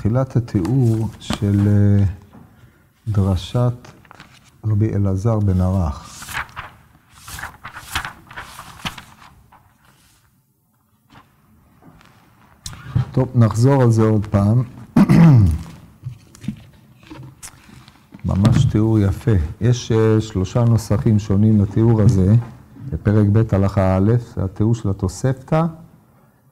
תחילת התיאור של אה, דרשת רבי אלעזר בן ערך. טוב, נחזור על זה עוד פעם. ממש תיאור יפה. יש uh, שלושה נוסחים שונים לתיאור הזה, בפרק ב' הלכה א', התיאור של התוספתא,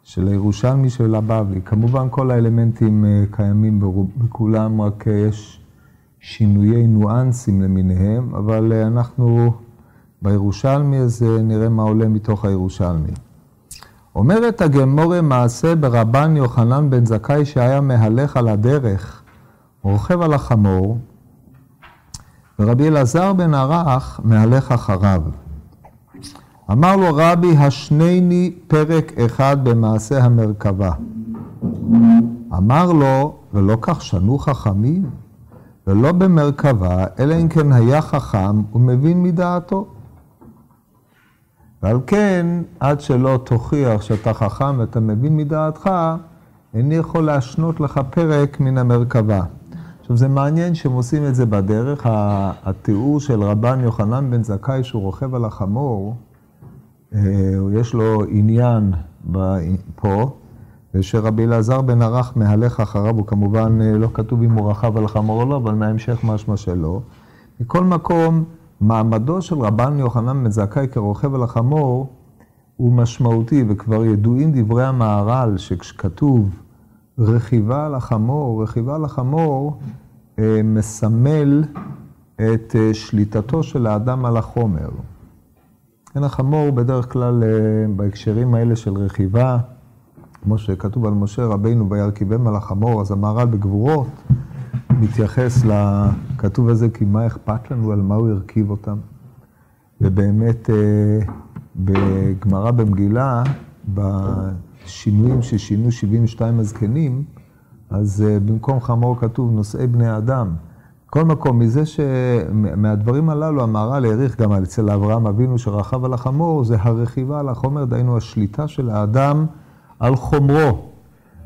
של הירושלמי של הבבלי. כמובן כל האלמנטים uh, קיימים בכולם, רק uh, יש שינויי ניואנסים למיניהם, אבל uh, אנחנו בירושלמי הזה נראה מה עולה מתוך הירושלמי. אומרת הגמורה מעשה ברבן יוחנן בן זכאי שהיה מהלך על הדרך, רוכב על החמור, ורבי אלעזר בן ערך מהלך אחריו. אמר לו רבי, השניני פרק אחד במעשה המרכבה. אמר לו, ולא כך שנו חכמים, ולא במרכבה, אלא אם כן היה חכם ומבין מדעתו. ועל כן, עד שלא תוכיח שאתה חכם ואתה מבין מדעתך, איני יכול להשנות לך פרק מן המרכבה. עכשיו, זה מעניין שהם עושים את זה בדרך. התיאור של רבן יוחנן בן זכאי, שהוא רוכב על החמור, יש לו עניין פה, ושרבי אלעזר בן ערך מהלך אחריו, הוא כמובן אה, לא כתוב אם הוא רכב על החמור או לא, אבל מההמשך משמע שלא. מכל מקום, מעמדו של רבן יוחנן בן זכאי כרוכב על החמור הוא משמעותי, וכבר ידועים דברי המהר"ל, שכשכתוב רכיבה על החמור, רכיבה על החמור אה, מסמל את אה, שליטתו של האדם על החומר. כן, החמור בדרך כלל אה, בהקשרים האלה של רכיבה, כמו שכתוב על משה רבינו וירכיבם על החמור, אז המהר"ל בגבורות מתייחס לכתוב הזה, כי מה אכפת לנו על מה הוא הרכיב אותם. ובאמת, בגמרא במגילה, בשינויים ששינו 72 הזקנים, אז במקום חמור כתוב נושאי בני אדם. כל מקום, מזה ש... מהדברים הללו המהר"ל העריך גם אצל אברהם אבינו שרכב על החמור, זה הרכיבה על החומר, דהיינו השליטה של האדם על חומרו.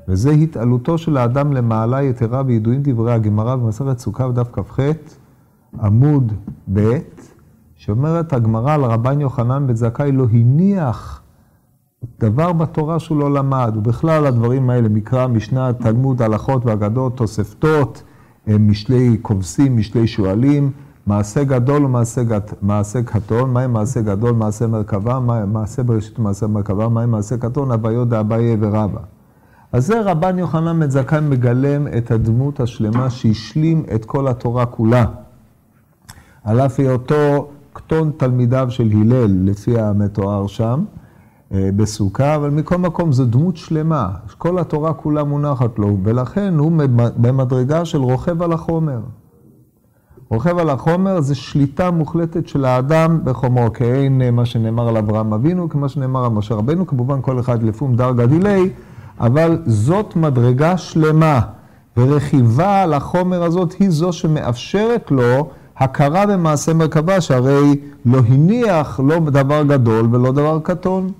וזה התעלותו של האדם למעלה יתרה וידועים דברי הגמרא במסכת סוכה בדף כ"ח, עמוד ב', שאומרת הגמרא על רבן יוחנן בן זכאי לא הניח דבר בתורה שהוא לא למד, ובכלל הדברים האלה, מקרא, משנה, תלמוד, הלכות ואגדות, תוספתות, משלי כובסים, משלי שועלים, מעשה גדול ומעשה קטון, מהי מעשה גדול, מעשה מרכבה, מעשה בראשית ומעשה מרכבה, מהי מעשה קטון, הוויות דאביי ורבא. אז זה רבן יוחנן בן זכאי מגלם את הדמות השלמה שהשלים את כל התורה כולה. על אף היותו קטון תלמידיו של הלל, לפי המתואר שם, בסוכה, אבל מכל מקום זו דמות שלמה, כל התורה כולה מונחת לו, ולכן הוא במדרגה של רוכב על החומר. רוכב על החומר זה שליטה מוחלטת של האדם בחומרו, כאין מה שנאמר על אברהם אבינו, כמה שנאמר על משה רבנו, כמובן כל אחד לפום דרגה דילי, אבל זאת מדרגה שלמה, ורכיבה על החומר הזאת היא זו שמאפשרת לו הכרה במעשה מרכבה, שהרי לא הניח לא דבר גדול ולא דבר קטון.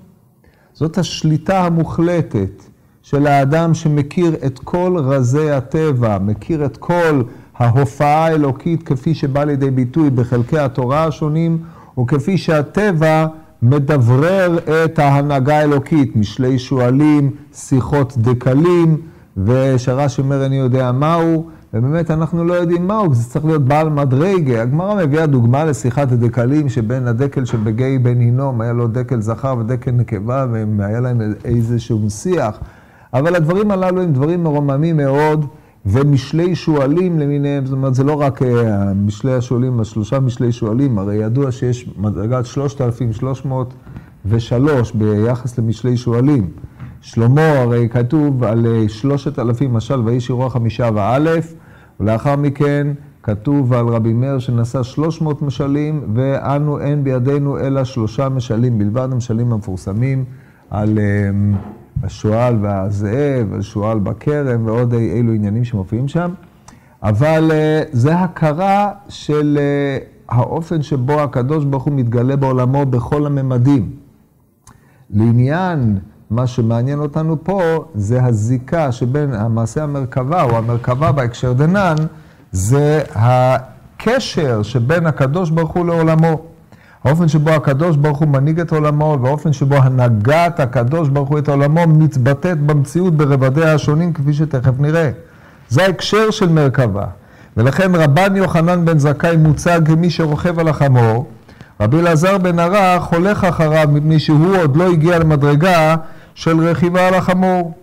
זאת השליטה המוחלטת של האדם שמכיר את כל רזי הטבע, מכיר את כל ההופעה האלוקית כפי שבא לידי ביטוי בחלקי התורה השונים, וכפי שהטבע מדברר את ההנהגה האלוקית, משלי שועלים, שיחות דקלים, ושרש אומר אני יודע מהו, ובאמת אנחנו לא יודעים מהו, זה צריך להיות בעל מדרגה. הגמרא מביאה דוגמה לשיחת הדקלים שבין הדקל שבגיא בן הינום, היה לו דקל זכר ודקל נקבה, והיה להם איזשהו שיח. אבל הדברים הללו הם דברים מרוממים מאוד, ומשלי שועלים למיניהם, זאת אומרת, זה לא רק משלי השועלים, השלושה משלי שועלים, הרי ידוע שיש מדרגת 3,303 ביחס למשלי שועלים. שלמה, הרי כתוב על שלושת אלפים משל ויהי שירו חמישה ואלף, ולאחר מכן כתוב על רבי מאיר שנשא שלוש מאות משלים, ואנו אין בידינו אלא שלושה משלים בלבד, המשלים המפורסמים על השועל והזאב, על שועל בכרם ועוד אילו עניינים שמופיעים שם. אבל זה הכרה של האופן שבו הקדוש ברוך הוא מתגלה בעולמו בכל הממדים. לעניין מה שמעניין אותנו פה זה הזיקה שבין המעשה המרכבה, או המרכבה בהקשר דנן, זה הקשר שבין הקדוש ברוך הוא לעולמו. האופן שבו הקדוש ברוך הוא מנהיג את עולמו, והאופן שבו הנהגת הקדוש ברוך הוא את עולמו מתבטאת במציאות ברבדיה השונים, כפי שתכף נראה. זה ההקשר של מרכבה. ולכן רבן יוחנן בן זכאי מוצג כמי שרוכב על החמור, רבי אלעזר בן ערך הולך אחריו מפני שהוא עוד לא הגיע למדרגה של רכיבה על החמור.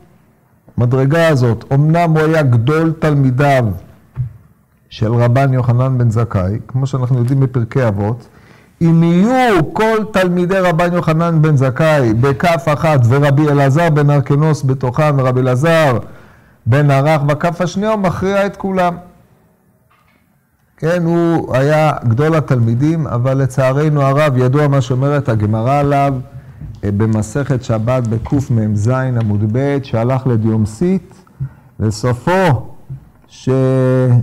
מדרגה הזאת, אמנם הוא היה גדול תלמידיו של רבן יוחנן בן זכאי, כמו שאנחנו יודעים בפרקי אבות, אם יהיו כל תלמידי רבן יוחנן בן זכאי בכף אחת ורבי אלעזר בן ארקנוס בתוכם ורבי אלעזר בן ערך בכף השנייה, הוא מכריע את כולם. כן, הוא היה גדול התלמידים, אבל לצערנו הרב ידוע מה שאומרת הגמרא עליו במסכת שבת בקמ"ז עמוד ב', שהלך לדיומסית, וסופו שחשב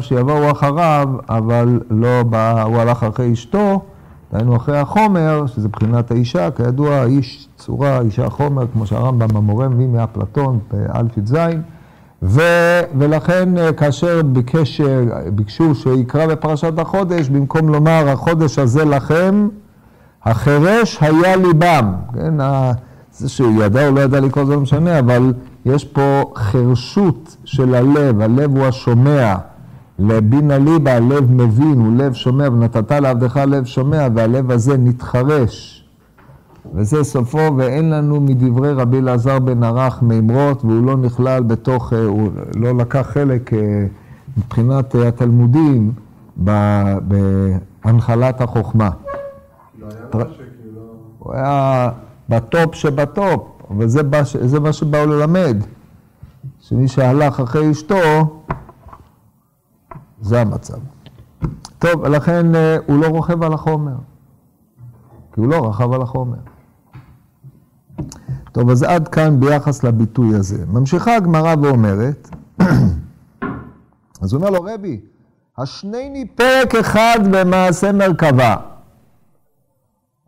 שיבואו אחריו, אבל לא בא, הוא הלך אחרי אשתו, דהיינו אחרי החומר, שזה בחינת האישה, כידוע, איש צורה, אישה חומר, כמו שהרמב"ם המורה מביא מאפלטון, זין. ו, ולכן אה, כאשר ביקש, אה, ביקשו שיקרא בפרשת החודש, במקום לומר החודש הזה לכם, החירש היה ליבם. כן, זה שהוא ידע או לא ידע לקרוא זה לא משנה, אבל יש פה חירשות של הלב, הלב הוא השומע. לבינה ליבה, הלב מבין, הוא לב שומע, ונתת לעבדך לב שומע, והלב הזה נתחרש. וזה סופו, ואין לנו מדברי רבי אלעזר בן ערך מימרות, והוא לא נכלל בתוך, אה, הוא לא לקח חלק אה, מבחינת אה, התלמודים בהנחלת החוכמה. הוא היה בטופ שבטופ, אבל זה, בא, זה מה שבאו ללמד, שמי שהלך אחרי אשתו, זה המצב. טוב, לכן הוא לא רוכב על החומר, כי הוא לא רכב על החומר. טוב, אז עד כאן ביחס לביטוי הזה. ממשיכה הגמרא ואומרת, אז הוא אומר לו, רבי, השניני פרק אחד במעשה מרכבה.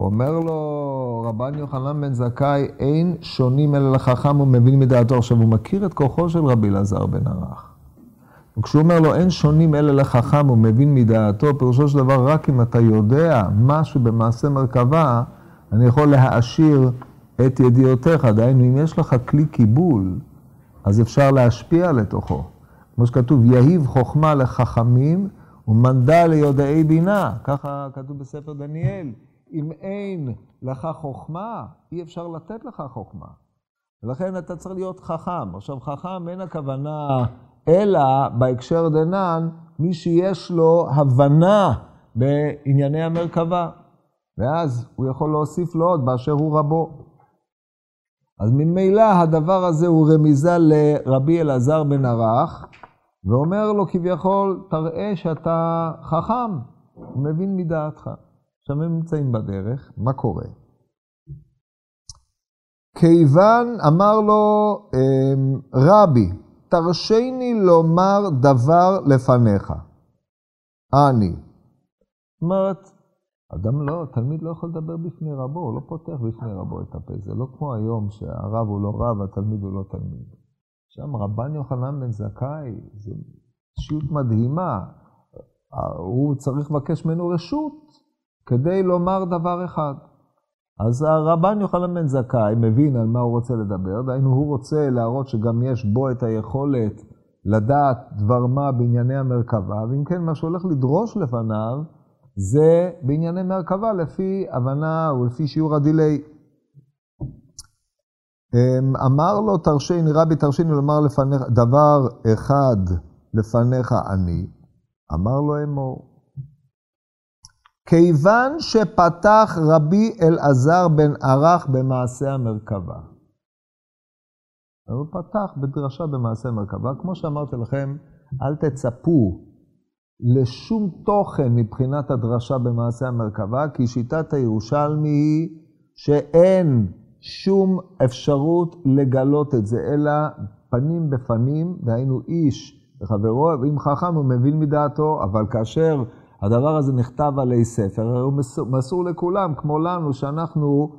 אומר לו רבן יוחנן בן זכאי, אין שונים אלא לחכם ומבין מדעתו. עכשיו, הוא מכיר את כוחו של רבי אלעזר בן ערך. וכשהוא אומר לו, אין שונים אלא לחכם ומבין מדעתו, פירושו של דבר, רק אם אתה יודע משהו במעשה מרכבה, אני יכול להעשיר את ידיעותיך, דהיינו, אם יש לך כלי קיבול, אז אפשר להשפיע לתוכו. כמו שכתוב, יהיב חוכמה לחכמים ומנדה ליודעי בינה, ככה כתוב בספר דניאל. אם אין לך חוכמה, אי אפשר לתת לך חוכמה. ולכן אתה צריך להיות חכם. עכשיו, חכם אין הכוונה, אלא בהקשר דנן, מי שיש לו הבנה בענייני המרכבה. ואז הוא יכול להוסיף לו עוד באשר הוא רבו. אז ממילא הדבר הזה הוא רמיזה לרבי אלעזר בן ערך, ואומר לו כביכול, תראה שאתה חכם, הוא מבין מדעתך. עכשיו הם נמצאים בדרך, מה קורה? כיוון אמר לו אמ, רבי, תרשני לומר דבר לפניך. אני. זאת אומרת, אדם לא, תלמיד לא יכול לדבר בפני רבו, הוא לא פותח בפני רבו את הפה. זה לא כמו היום שהרב הוא לא רב, התלמיד הוא לא תלמיד. שם רבן יוחנן בן זכאי, זו אישיות מדהימה. הוא צריך לבקש ממנו רשות כדי לומר דבר אחד. אז הרבן יוחנן בן זכאי מבין על מה הוא רוצה לדבר, דהיינו הוא רוצה להראות שגם יש בו את היכולת לדעת דבר מה בענייני המרכבה, ואם כן, מה שהולך לדרוש לפניו, זה בענייני מרכבה לפי הבנה ולפי שיעור הדיליי. אמ, אמר לו תרשני, רבי תרשני לומר לפניך, דבר אחד לפניך אני, אמר לו אמור. כיוון שפתח רבי אלעזר בן ערך במעשה המרכבה. הוא פתח בדרשה במעשה מרכבה. כמו שאמרתי לכם, אל תצפו לשום תוכן מבחינת הדרשה במעשה המרכבה, כי שיטת הירושלמי היא שאין שום אפשרות לגלות את זה, אלא פנים בפנים, דהיינו איש וחברו, ואם חכם הוא מבין מדעתו, אבל כאשר הדבר הזה נכתב עלי ספר, הוא מסור, לכולם, כמו לנו, שאנחנו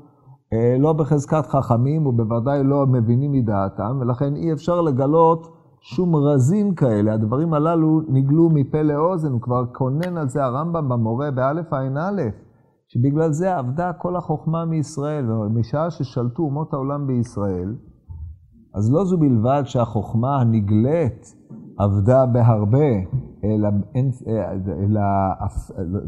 אה, לא בחזקת חכמים ובוודאי לא מבינים מדעתם, ולכן אי אפשר לגלות שום רזים כאלה. הדברים הללו נגלו מפה לאוזן, הוא כבר כונן על זה הרמב"ם במורה באלף ע"א, שבגלל זה אבדה כל החוכמה מישראל, ומשעה ששלטו אומות העולם בישראל, אז לא זו בלבד שהחוכמה הנגלית עבדה בהרבה, אלא, אלא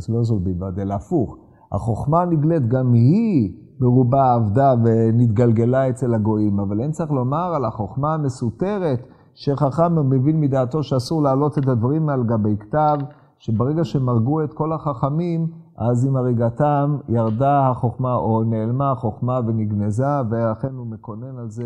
לא זו בלבד, אלא הפוך. החוכמה הנגלית גם היא ברובה עבדה ונתגלגלה אצל הגויים, אבל אין צריך לומר על החוכמה המסותרת, שחכם מבין מדעתו שאסור להעלות את הדברים על גבי כתב, שברגע שהם הרגו את כל החכמים, אז עם הריגתם ירדה החוכמה או נעלמה החוכמה ונגנזה, ואכן הוא מקונן על זה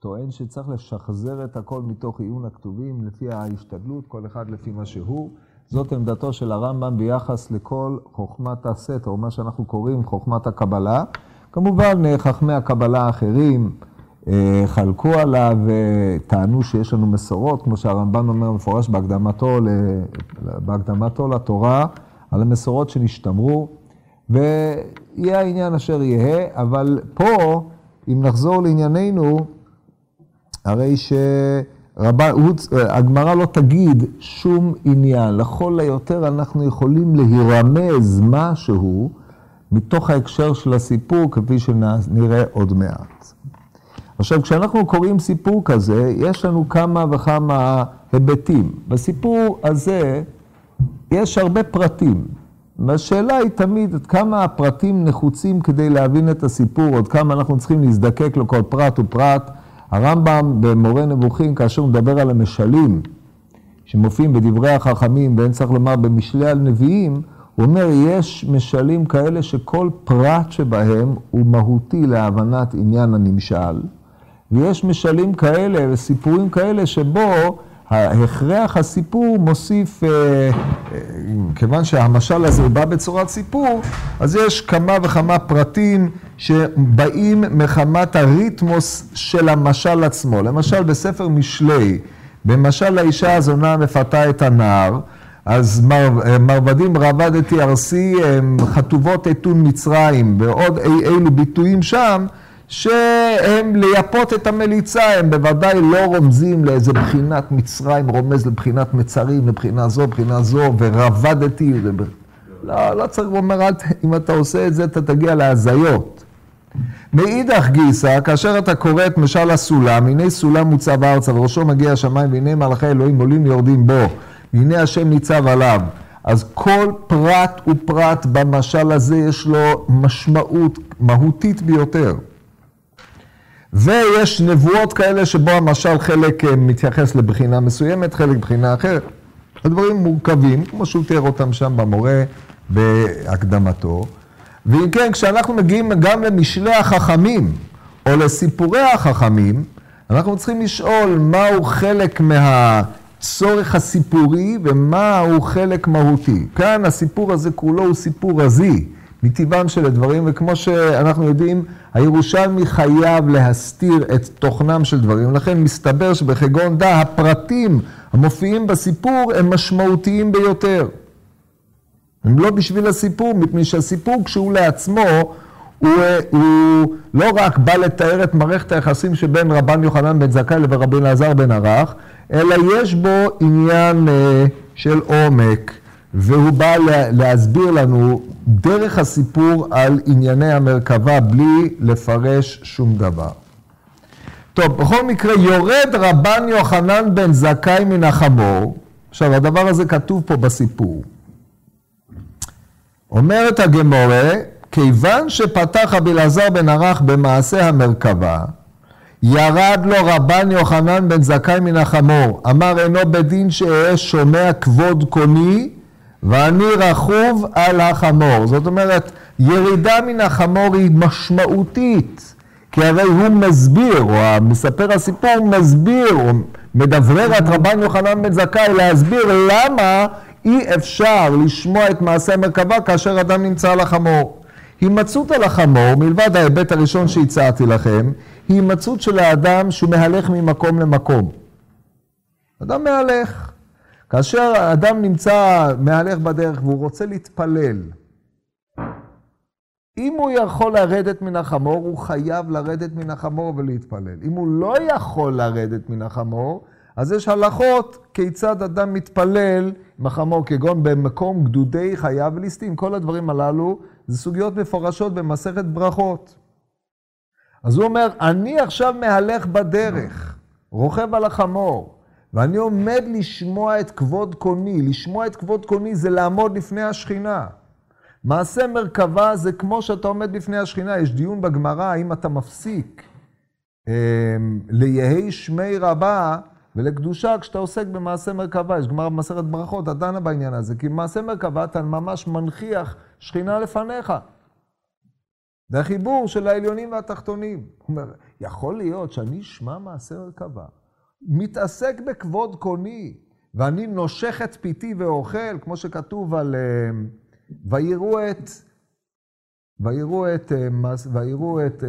וטוען שצריך לשחזר את הכל מתוך עיון הכתובים, לפי ההשתדלות, כל אחד לפי מה שהוא. זאת עמדתו של הרמב"ם ביחס לכל חוכמת הסת, או מה שאנחנו קוראים חוכמת הקבלה. כמובן, חכמי הקבלה האחרים אה, חלקו עליו וטענו שיש לנו מסורות, כמו שהרמב"ן אומר מפורש בהקדמתו, בהקדמתו לתורה, על המסורות שנשתמרו, ויהיה העניין אשר יהא, אבל פה, אם נחזור לענייננו, הרי ש... רבה, הגמרא לא תגיד שום עניין. לכל היותר אנחנו יכולים להירמז משהו מתוך ההקשר של הסיפור, כפי שנראה עוד מעט. עכשיו, כשאנחנו קוראים סיפור כזה, יש לנו כמה וכמה היבטים. בסיפור הזה יש הרבה פרטים. והשאלה היא תמיד עד כמה הפרטים נחוצים כדי להבין את הסיפור, עד כמה אנחנו צריכים להזדקק לכל פרט ופרט. הרמב"ם במורה נבוכים, כאשר הוא מדבר על המשלים שמופיעים בדברי החכמים, ואין צריך לומר במשלי על נביאים, הוא אומר, יש משלים כאלה שכל פרט שבהם הוא מהותי להבנת עניין הנמשל, ויש משלים כאלה וסיפורים כאלה שבו הכרח הסיפור מוסיף, אה, אה, כיוון שהמשל הזה בא בצורת סיפור, אז יש כמה וכמה פרטים שבאים מחמת הריתמוס של המשל עצמו. למשל בספר משלי, במשל האישה הזונה מפתה את הנער, אז מר, אה, מרבדים רבדתי ארסי חטובות אתון מצרים, ועוד אי אילו ביטויים שם, שהם לייפות את המליצה, הם בוודאי לא רומזים לאיזה בחינת מצרים, רומז לבחינת מצרים, לבחינה זו, לבחינה זו, ורבדתי, לא, לא צריך לומר, אם אתה עושה את זה, אתה תגיע להזיות. מאידך גיסא, כאשר אתה קורא את משל הסולם, הנה סולם מוצב ארצה וראשו מגיע השמיים והנה מלאכי אלוהים עולים ויורדים בו, והנה השם ניצב עליו. אז כל פרט ופרט במשל הזה יש לו משמעות מהותית ביותר. ויש נבואות כאלה שבו המשל חלק אה, מתייחס לבחינה מסוימת, חלק לבחינה אחרת. הדברים מורכבים, כמו שהוא תיאר אותם שם במורה בהקדמתו. ואם כן, כשאנחנו מגיעים גם למשלי החכמים, או לסיפורי החכמים, אנחנו צריכים לשאול מהו חלק מהצורך הסיפורי ומהו חלק מהותי. כאן הסיפור הזה כולו הוא סיפור רזי. מטבעם של הדברים, וכמו שאנחנו יודעים, הירושלמי חייב להסתיר את תוכנם של דברים, לכן מסתבר שבכגון דא הפרטים המופיעים בסיפור הם משמעותיים ביותר. הם לא בשביל הסיפור, מפני שהסיפור כשהוא לעצמו, הוא, הוא לא רק בא לתאר את מערכת היחסים שבין רבן יוחנן בן זכאי לבין רבי אלעזר בן ערך, אלא יש בו עניין אה, של עומק. והוא בא להסביר לנו דרך הסיפור על ענייני המרכבה בלי לפרש שום דבר. טוב, בכל מקרה, יורד רבן יוחנן בן זכאי מן החמור. עכשיו, הדבר הזה כתוב פה בסיפור. אומרת הגמורה, כיוון שפתח רבי אלעזר בן ערך במעשה המרכבה, ירד לו רבן יוחנן בן זכאי מן החמור, אמר אינו בדין שאהיה שומע כבוד קוני ואני רכוב על החמור. זאת אומרת, ירידה מן החמור היא משמעותית, כי הרי הוא מסביר, או המספר הסיפור מסביר, או מדברר את רבן יוחנן בן זכאי להסביר למה אי אפשר לשמוע את מעשה המרכבה כאשר אדם נמצא על החמור. הימצאות על החמור, מלבד ההיבט הראשון שהצעתי לכם, היא הימצאות של האדם שהוא מהלך ממקום למקום. אדם מהלך. כאשר האדם נמצא מהלך בדרך והוא רוצה להתפלל, אם הוא יכול לרדת מן החמור, הוא חייב לרדת מן החמור ולהתפלל. אם הוא לא יכול לרדת מן החמור, אז יש הלכות כיצד אדם מתפלל עם החמור, כגון במקום גדודי חייו וליסטים. כל הדברים הללו זה סוגיות מפורשות במסכת ברכות. אז הוא אומר, אני עכשיו מהלך בדרך, רוכב על החמור, ואני עומד לשמוע את כבוד קוני. לשמוע את כבוד קוני זה לעמוד לפני השכינה. מעשה מרכבה זה כמו שאתה עומד בפני השכינה, יש דיון בגמרא האם אתה מפסיק אה, ליהי שמי רבה ולקדושה כשאתה עוסק במעשה מרכבה. יש גמרא במסכת ברכות, את דנה בעניין הזה, כי במעשה מרכבה אתה ממש מנכיח שכינה לפניך. זה החיבור של העליונים והתחתונים. הוא אומר, יכול להיות שאני אשמע מעשה מרכבה, מתעסק בכבוד קוני, ואני נושך את פיתי ואוכל, כמו שכתוב על... Uh, ויראו את, ויראו את, אה, ויראו את, אה,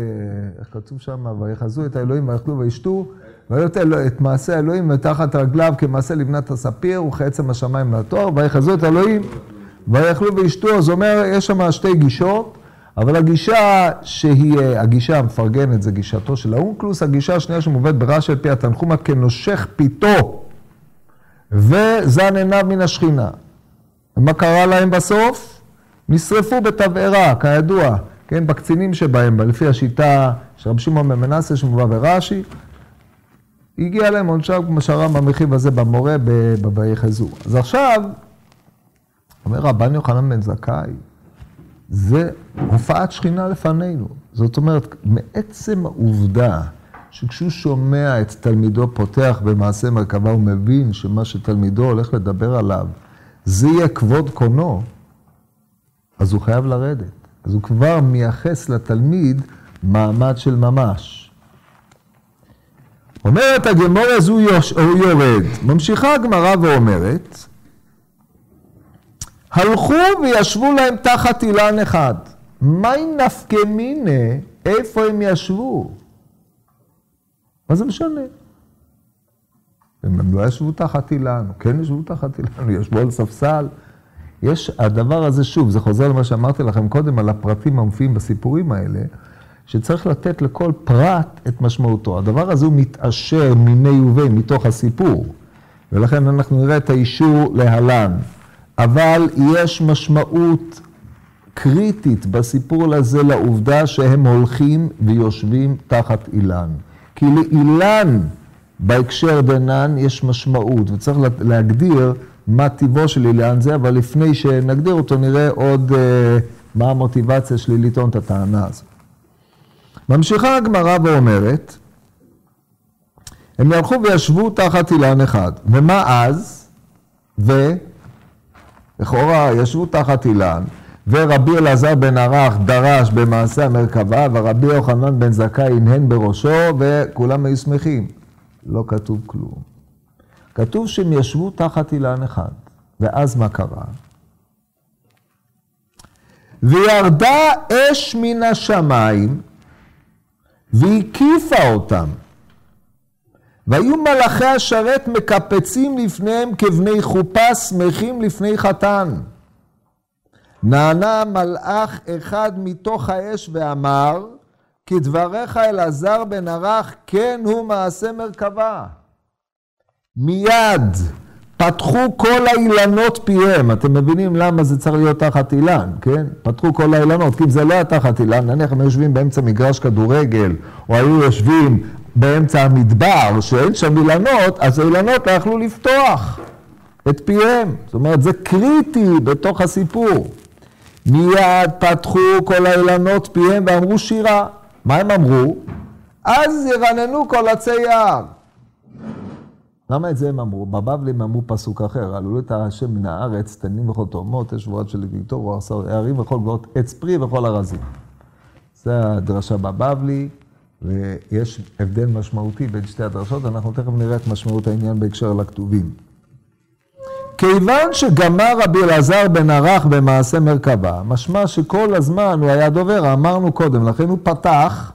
איך כתוב שם? ויחזו את האלוהים ויאכלו וישתו, ויראו את מעשה האלוהים מתחת רגליו כמעשה לבנת הספיר וכעצם השמיים מהתואר, ויחזו את האלוהים ויאכלו וישתו. אז אומר, יש שם שתי גישות, אבל הגישה שהיא, אה, הגישה המפרגנת זה גישתו של האונקלוס, הגישה השנייה שמובאת ברש"י על פי התנחומה כנושך פיתו וזן עיניו מן השכינה. ומה קרה להם בסוף? נשרפו בתבערה, כידוע, כן, בקצינים שבהם, לפי השיטה של רבי שמעון בן מנסה שמובא ברש"י, הגיע להם עונשם כמו שהרמב"ם הרחיב הזה במורה ב"ויחזו". אז עכשיו, אומר רבן יוחנן בן זכאי, זה הופעת שכינה לפנינו. זאת אומרת, מעצם העובדה שכשהוא שומע את תלמידו פותח במעשה מרכבה, הוא מבין שמה שתלמידו הולך לדבר עליו זה יהיה כבוד קונו, אז הוא חייב לרדת. אז הוא כבר מייחס לתלמיד מעמד של ממש. אומרת הגמור אז הוא, יוש... הוא יורד. ממשיכה הגמרא ואומרת, הלכו וישבו להם תחת אילן אחד. מהי נפקא מיניה, איפה הם ישבו? מה זה משנה? הם לא ישבו תחת אילן, כן ישבו תחת אילן, ישבו על ספסל. יש, הדבר הזה, שוב, זה חוזר למה שאמרתי לכם קודם, על הפרטים המופיעים בסיפורים האלה, שצריך לתת לכל פרט את משמעותו. הדבר הזה הוא מתעשר מיני ובי, מתוך הסיפור, ולכן אנחנו נראה את האישור להלן. אבל יש משמעות קריטית בסיפור הזה לעובדה שהם הולכים ויושבים תחת אילן. כי לאילן בהקשר דנן יש משמעות, וצריך להגדיר מה טיבו של אילן זה, אבל לפני שנגדיר אותו נראה עוד uh, מה המוטיבציה שלי לטעון את הטענה הזו. ממשיכה הגמרא ואומרת, הם ילכו וישבו תחת אילן אחד, ומה אז? ו... לכאורה ישבו תחת אילן, ורבי אלעזר בן ערך דרש במעשה המרכבה, ורבי יוחנן בן זכאי הנהן בראשו, וכולם היו שמחים. לא כתוב כלום. כתוב שהם ישבו תחת אילן אחד, ואז מה קרה? וירדה אש מן השמיים והקיפה אותם. והיו מלאכי השרת מקפצים לפניהם כבני חופה שמחים לפני חתן. נענה מלאך אחד מתוך האש ואמר, כדבריך אלעזר בן ערך, כן הוא מעשה מרכבה. מיד פתחו כל האילנות פיהם. אתם מבינים למה זה צריך להיות תחת אילן, כן? פתחו כל האילנות, כי אם זה לא היה תחת אילן, נניח הם יושבים באמצע מגרש כדורגל, או היו יושבים באמצע המדבר, שאין שם אילנות, אז האילנות לא יכלו לפתוח את פיהם. זאת אומרת, זה קריטי בתוך הסיפור. מיד פתחו כל האילנות פיהם ואמרו שירה. מה הם אמרו? אז ירננו כל עצי יער. למה את זה הם אמרו? בבבלי הם אמרו פסוק אחר, עלו את השם מן הארץ, תנים וכל תאומות, יש שבועות של עשה הערים וכל גבוהות עץ פרי וכל ארזים. זה הדרשה בבבלי, ויש הבדל משמעותי בין שתי הדרשות, אנחנו תכף נראה את משמעות העניין בהקשר לכתובים. כיוון שגמר רבי אלעזר בן ערך במעשה מרכבה, משמע שכל הזמן הוא היה דובר, אמרנו קודם, לכן הוא פתח,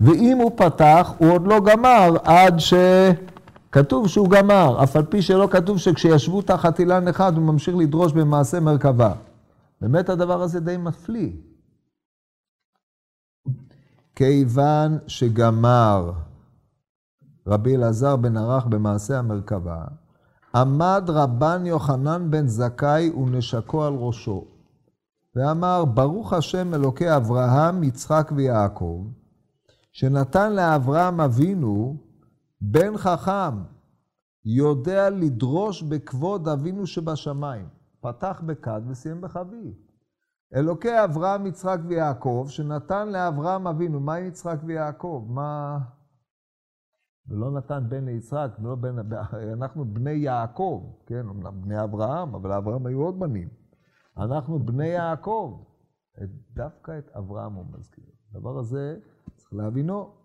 ואם הוא פתח, הוא עוד לא גמר עד שכתוב שהוא גמר, אף על פי שלא כתוב שכשישבו תחת אילן אחד הוא ממשיך לדרוש במעשה מרכבה. באמת הדבר הזה די מפליא. כיוון שגמר רבי אלעזר בן ערך במעשה המרכבה, עמד רבן יוחנן בן זכאי ונשקו על ראשו, ואמר, ברוך השם אלוקי אברהם, יצחק ויעקב, שנתן לאברהם אבינו בן חכם, יודע לדרוש בכבוד אבינו שבשמיים. פתח בכד וסיים בחבית. אלוקי אברהם, יצחק ויעקב, שנתן לאברהם אבינו, מה עם יצחק ויעקב? מה... ולא נתן בן ליצחק, לא בן... אנחנו בני יעקב, כן, אמנם בני אברהם, אבל לאברהם היו עוד בנים. אנחנו בני יעקב. דווקא את אברהם הוא מזכיר. הדבר הזה צריך להבינו.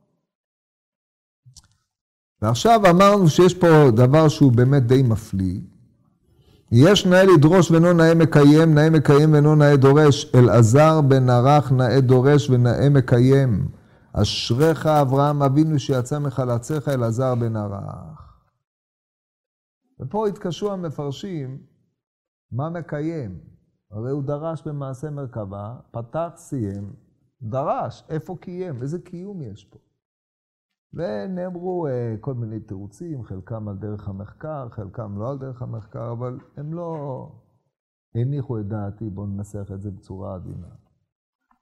ועכשיו אמרנו שיש פה דבר שהוא באמת די מפליא. יש נאה לדרוש ואינו נאה מקיים, נאה מקיים ואינו נאה דורש. אלעזר בן ערך נאה דורש ונאה מקיים. אשריך אברהם אבינו שיצא מחלציך אלעזר בן ערך. ופה התקשו המפרשים, מה מקיים? הרי הוא דרש במעשה מרכבה, פתח, סיים, דרש, איפה קיים? איזה קיום יש פה? ונאמרו uh, כל מיני תירוצים, חלקם על דרך המחקר, חלקם לא על דרך המחקר, אבל הם לא הניחו את דעתי, בואו ננסח את זה בצורה עדינה.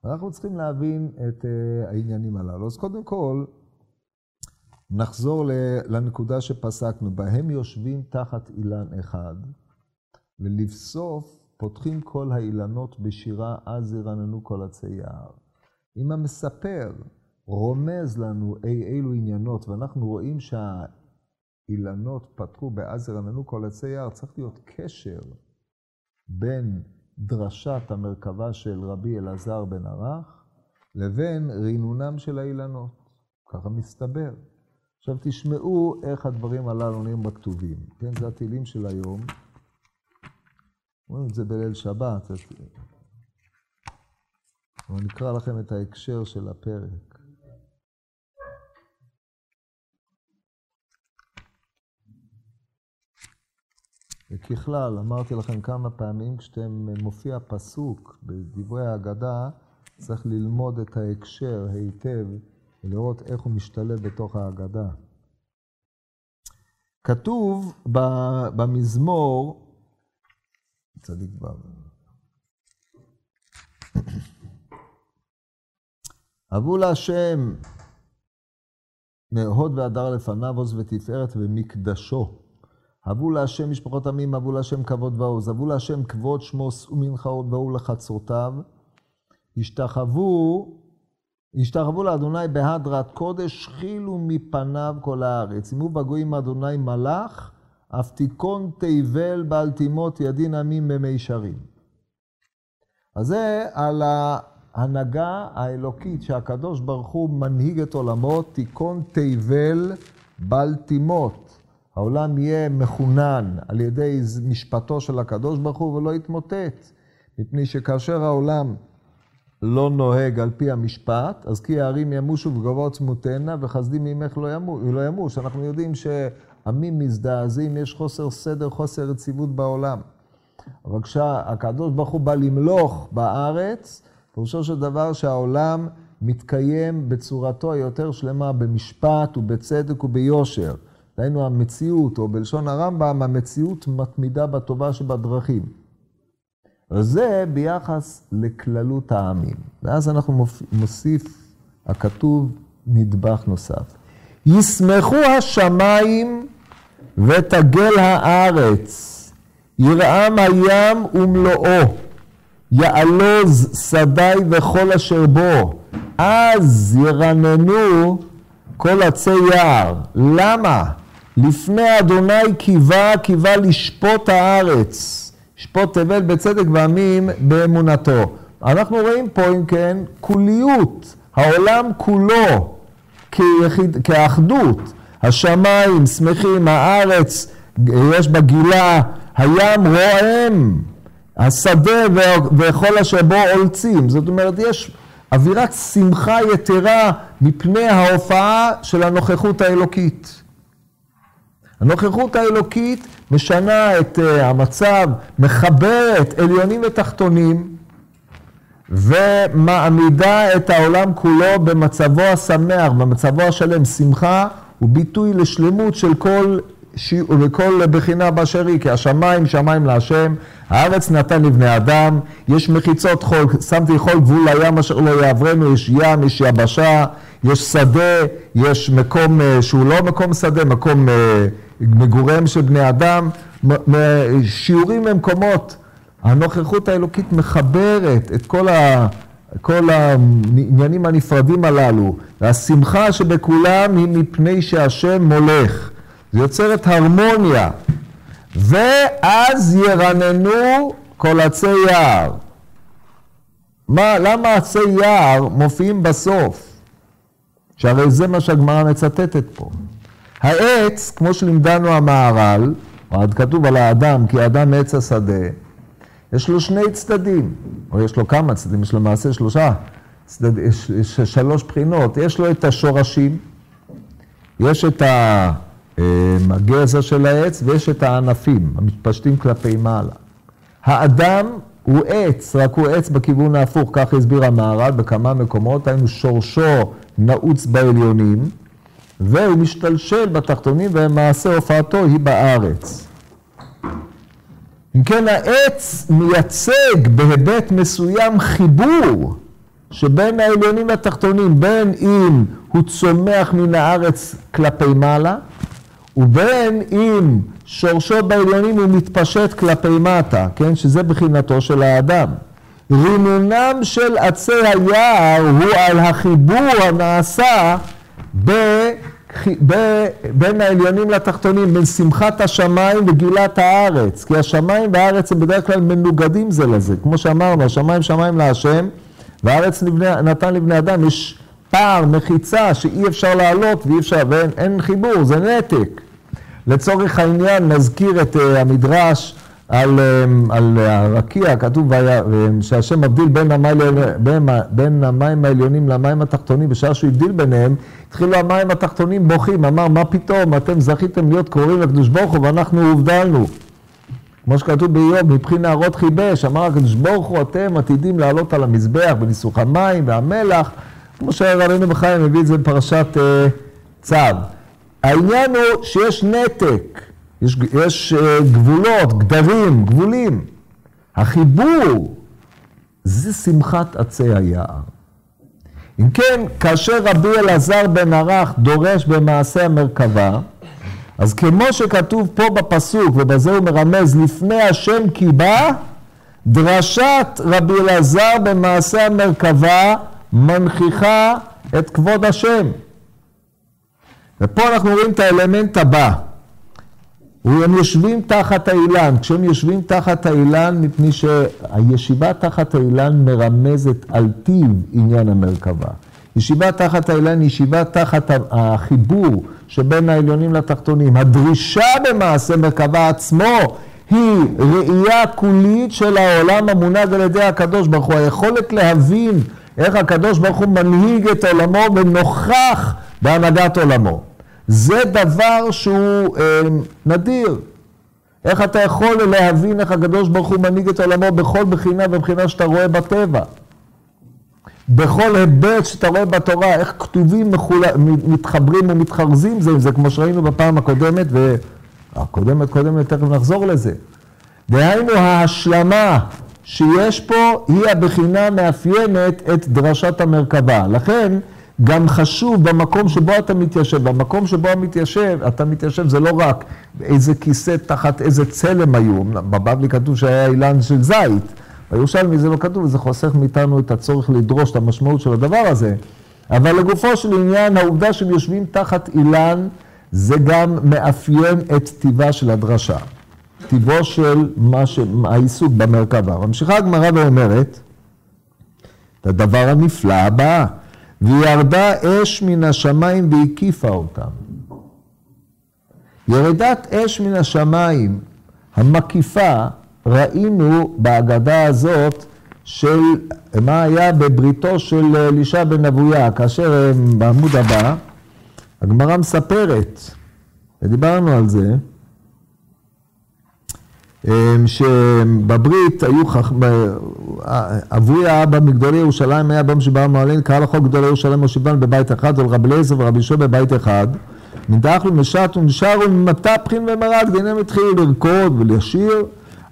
אנחנו צריכים להבין את uh, העניינים הללו. אז קודם כל, נחזור לנקודה שפסקנו, בהם יושבים תחת אילן אחד, ולבסוף פותחים כל האילנות בשירה, אז ירננו כל עצי יער. אם המספר רומז לנו אי אילו עניינות, ואנחנו רואים שהאילנות פתחו באז ירננו כל עצי יער, צריך להיות קשר בין דרשת המרכבה של רבי אלעזר בן ערך לבין רינונם של האילנות. ככה מסתבר. עכשיו תשמעו איך הדברים הללו נראים בכתובים. כן, זה הטילים של היום. אומרים את זה בליל שבת. אבל נקרא לכם את ההקשר של הפרק. וככלל, אמרתי לכם כמה פעמים, כשאתם מופיע פסוק בדברי ההגדה, צריך ללמוד את ההקשר היטב ולראות איך הוא משתלב בתוך ההגדה. כתוב במזמור, צדיק ו'. אבו להשם מהוד והדר לפניו עוז ותפארת ומקדשו. אבו להשם משפחות עמים, אבו להשם כבוד ועוז, אבו להשם כבוד שמו שאו מנחאות והוא לחצרותיו. השתחוו, השתחוו לאדוני בהדרת קודש, חילו מפניו כל הארץ. שימו בגויים אדוני מלאך, אף תיכון תיבל בעל תימות ידין עמים במישרים. אז זה על ההנהגה האלוקית שהקדוש ברוך הוא מנהיג את עולמו, תיכון תיבל בעל תימות. העולם יהיה מחונן על ידי משפטו של הקדוש ברוך הוא ולא יתמוטט. מפני שכאשר העולם לא נוהג על פי המשפט, אז כי הערים ימושו וגבוהות צמותנה וחסדים ממך לא, ימו, לא ימוש. אנחנו יודעים ש... עמים מזדעזעים, יש חוסר סדר, חוסר רציבות בעולם. אבל כשהקדוש ברוך הוא בא למלוך בארץ, פירושו של דבר שהעולם מתקיים בצורתו היותר שלמה במשפט ובצדק וביושר. דהיינו המציאות, או בלשון הרמב"ם, המציאות מתמידה בטובה שבדרכים. וזה ביחס לכללות העמים. ואז אנחנו מוסיף, הכתוב, נדבך נוסף. ישמחו השמיים ותגל הארץ, ירעם הים ומלואו, יעלוז שדי וכל אשר בו, אז ירננו כל עצי יער. למה? לפני אדוני קיווה, קיווה לשפוט הארץ. שפוט תבל בצדק ועמים באמונתו. אנחנו רואים פה, אם כן, כוליות, העולם כולו כיחיד, כאחדות. השמיים שמחים, הארץ יש בה גילה, הים רועם, השדה וכל אשר בו עולצים. זאת אומרת, יש אווירת שמחה יתרה מפני ההופעה של הנוכחות האלוקית. הנוכחות האלוקית משנה את uh, המצב, מחברת עליונים ותחתונים, ומעמידה את העולם כולו במצבו השמח, במצבו השלם. שמחה הוא ביטוי לשלמות של כל. וכל בחינה באשר היא, כי השמיים שמיים להשם, הארץ נתן לבני אדם, יש מחיצות חול, שמתי כל גבול לים אשר לא יעברנו, יש ים, יש יבשה, יש שדה, יש מקום אה, שהוא לא מקום שדה, מקום אה, מגוריהם של בני אדם, שיעורים ממקומות. הנוכחות האלוקית מחברת את כל, ה, כל העניינים הנפרדים הללו, והשמחה שבכולם היא מפני שהשם מולך. זה יוצרת הרמוניה. ואז ירננו כל עצי יער. מה, למה עצי יער מופיעים בסוף? שהרי זה מה שהגמרא מצטטת פה. העץ, כמו שלימדנו המהר"ל, עד כתוב על האדם, כי האדם מעץ השדה, יש לו שני צדדים, או יש לו כמה צדדים, יש למעשה שלושה, צדד, יש, יש שלוש בחינות. יש לו את השורשים, יש את הגזע של העץ ויש את הענפים המתפשטים כלפי מעלה. האדם הוא עץ, רק הוא עץ בכיוון ההפוך, כך הסביר המהר"ל בכמה מקומות, היינו שורשו נעוץ בעליונים, והוא משתלשל בתחתונים, ומעשה הופעתו היא בארץ. אם כן, העץ מייצג בהיבט מסוים חיבור שבין העליונים לתחתונים, בין אם הוא צומח מן הארץ כלפי מעלה, ובין אם שורשו בעליונים הוא מתפשט כלפי מטה, כן? שזה בחינתו של האדם. רינונם של עצי היער הוא על החיבור הנעשה ב... ב... בין העליונים לתחתונים, בין שמחת השמיים וגילת הארץ. כי השמיים והארץ הם בדרך כלל מנוגדים זה לזה. כמו שאמרנו, השמיים שמיים להשם, והארץ לבני, נתן לבני אדם. יש פער, מחיצה, שאי אפשר לעלות ואי אפשר, ואין חיבור, זה נתק. לצורך העניין נזכיר את uh, המדרש על, um, על הרקיע, כתוב שהשם מבדיל בין המים, בין, בין המים העליונים למים התחתונים, בשעה שהוא הבדיל ביניהם, התחילו המים התחתונים בוכים, אמר מה פתאום, אתם זכיתם להיות קרובים לקדוש ברוך הוא ואנחנו הובדלנו. כמו שכתוב באיוב, מבחין נהרות חיבש, אמר הקדוש ברוך הוא, אתם עתידים לעלות על המזבח בניסוך המים והמלח, כמו שרבנו בחיים מביא את זה בפרשת uh, צו. העניין הוא שיש נתק, יש, יש uh, גבולות, גדרים, גבולים. החיבור זה שמחת עצי היער. אם כן, כאשר רבי אלעזר בן ערך דורש במעשה המרכבה, אז כמו שכתוב פה בפסוק, ובזה הוא מרמז, לפני השם כי בא, דרשת רבי אלעזר במעשה המרכבה מנכיחה את כבוד השם. ופה אנחנו רואים את האלמנט הבא. הם יושבים תחת האילן, כשהם יושבים תחת האילן, מפני שהישיבה תחת האילן מרמזת על טיב עניין המרכבה. ישיבה תחת האילן היא ישיבה תחת החיבור שבין העליונים לתחתונים. הדרישה במעשה מרכבה עצמו היא ראייה כולית של העולם המונהג על ידי הקדוש ברוך הוא. היכולת להבין איך הקדוש ברוך הוא מנהיג את עולמו ונוכח בהנהגת עולמו. זה דבר שהוא אה, נדיר. איך אתה יכול להבין איך הקדוש ברוך הוא מנהיג את עולמו בכל בחינה ובחינה שאתה רואה בטבע. בכל היבט שאתה רואה בתורה, איך כתובים מחול... מתחברים ומתחרזים זה עם זה, כמו שראינו בפעם הקודמת, והקודמת קודמת, תכף נחזור לזה. דהיינו ההשלמה שיש פה היא הבחינה מאפיינת את דרשת המרכבה. לכן גם חשוב במקום שבו אתה מתיישב, במקום שבו מתיישב, אתה מתיישב זה לא רק איזה כיסא תחת איזה צלם היו, בבבלי כתוב שהיה אילן של זית, בירושלמי זה לא כתוב, וזה חוסך מאיתנו את הצורך לדרוש את המשמעות של הדבר הזה, אבל לגופו של עניין, העובדה שהם יושבים תחת אילן, זה גם מאפיין את טיבה של הדרשה. טיבו של מה ש... העיסוק במרכבה. ממשיכה הגמרא ואומרת, את הדבר הנפלא הבא, וירדה אש מן השמיים והקיפה אותם. ירידת אש מן השמיים המקיפה, ראינו בהגדה הזאת של מה היה בבריתו של אלישע בן אבויה, כאשר בעמוד הבא, הגמרא מספרת, ודיברנו על זה, שבברית היו חכ... אבוי האבא מגדולי ירושלים היה אבא שבא מעלין, קרא לחוק גדולי ירושלים מושיבן בבית אחד, ולרבי אליעזר ורבי יהושע בבית אחד. מדחלו משטו נשארו ממטפחין ומרק, והנה התחילו לרקוד ולשיר.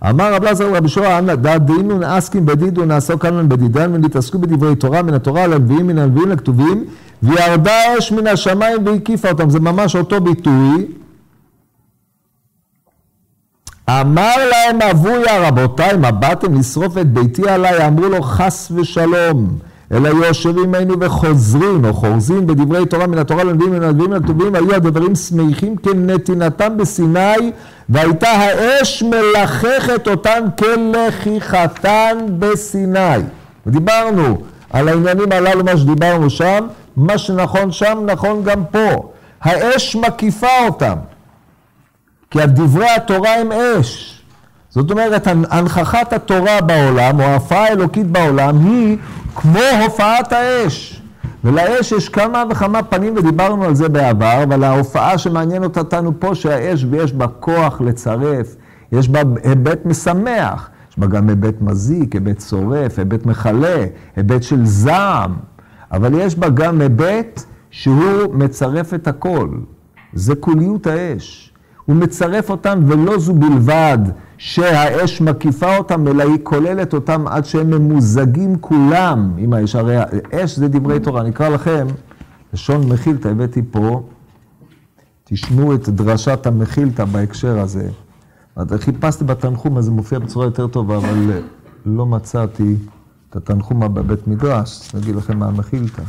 אמר רב לזר רבי שועה, דהינו נעסקים בדידו נעסוק כאן בדידן ונתעסקו בדברי תורה מן התורה לנביאים מן הנביאים לכתובים וירדה אש מן השמיים והקיפה אותם. זה ממש אותו ביטוי. אמר להם אבויה רבותיי מה באתם לשרוף את ביתי עליי אמרו לו חס ושלום אלא יושבים היינו וחוזרים או חורזים בדברי תורה מן התורה לנביאים מן הנביאים לכתובים היו הדברים שמחים כנתינתם בסיני והייתה האש מלחכת אותן כלכיכתן בסיני. ודיברנו על העניינים הללו, מה שדיברנו שם, מה שנכון שם נכון גם פה. האש מקיפה אותם, כי דברי התורה הם אש. זאת אומרת, הנכחת התורה בעולם, או ההופעה האלוקית בעולם, היא כמו הופעת האש. ולאש יש כמה וכמה פנים, ודיברנו על זה בעבר, אבל ההופעה שמעניינת אותנו פה, שהאש ויש בה כוח לצרף, יש בה היבט משמח, יש בה גם היבט מזיק, היבט שורף, היבט מכלה, היבט של זעם, אבל יש בה גם היבט שהוא מצרף את הכל. זה קוליות האש. הוא מצרף אותם, ולא זו בלבד שהאש מקיפה אותם, אלא היא כוללת אותם עד שהם ממוזגים כולם עם האש. הרי אש זה דברי תורה. אני אקרא לכם, לשון מחילתא הבאתי פה, תשמעו את דרשת המחילתא בהקשר הזה. חיפשתי בתנחום, אז זה מופיע בצורה יותר טובה, אבל לא מצאתי את התנחומה בבית מדרש, נגיד לכם מה המחילתא.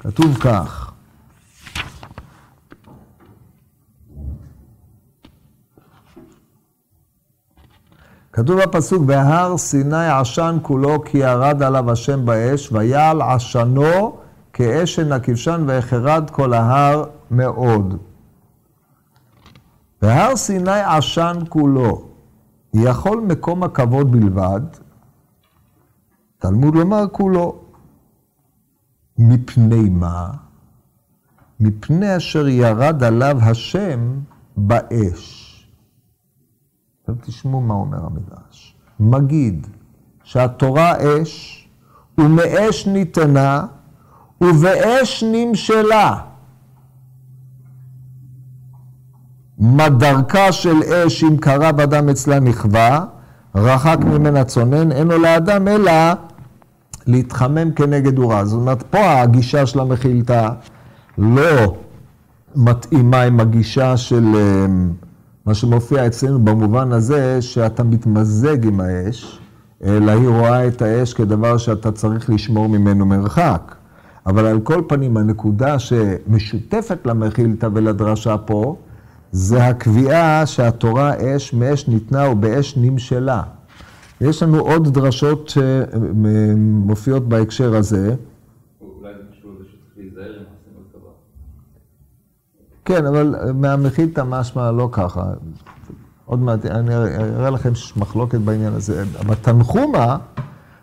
כתוב כך, כתוב בפסוק, והר סיני עשן כולו כי ירד עליו השם באש, ויעל עשנו כאשן הכבשן ויחרד כל ההר מאוד. והר סיני עשן כולו, יכול מקום הכבוד בלבד, תלמוד לומר כולו. מפני מה? מפני אשר ירד עליו השם באש. עכשיו תשמעו מה אומר המדרש. מגיד שהתורה אש, ומאש ניתנה, ובאש נמשלה. מה דרכה של אש אם קרב אדם אצלה נכווה, רחק ממנה צונן, אין לו לאדם אלא להתחמם כנגד אורה. זאת אומרת, פה הגישה של המחילתא לא מתאימה עם הגישה של... מה שמופיע אצלנו במובן הזה שאתה מתמזג עם האש, אלא היא רואה את האש כדבר שאתה צריך לשמור ממנו מרחק. אבל על כל פנים, הנקודה שמשותפת למחילתא ולדרשה פה, זה הקביעה שהתורה אש מאש ניתנה ובאש נמשלה. יש לנו עוד דרשות שמופיעות בהקשר הזה. כן, אבל מהמחילתא משמע לא ככה. עוד מעט, אני אראה לכם מחלוקת בעניין הזה. בתנחומה,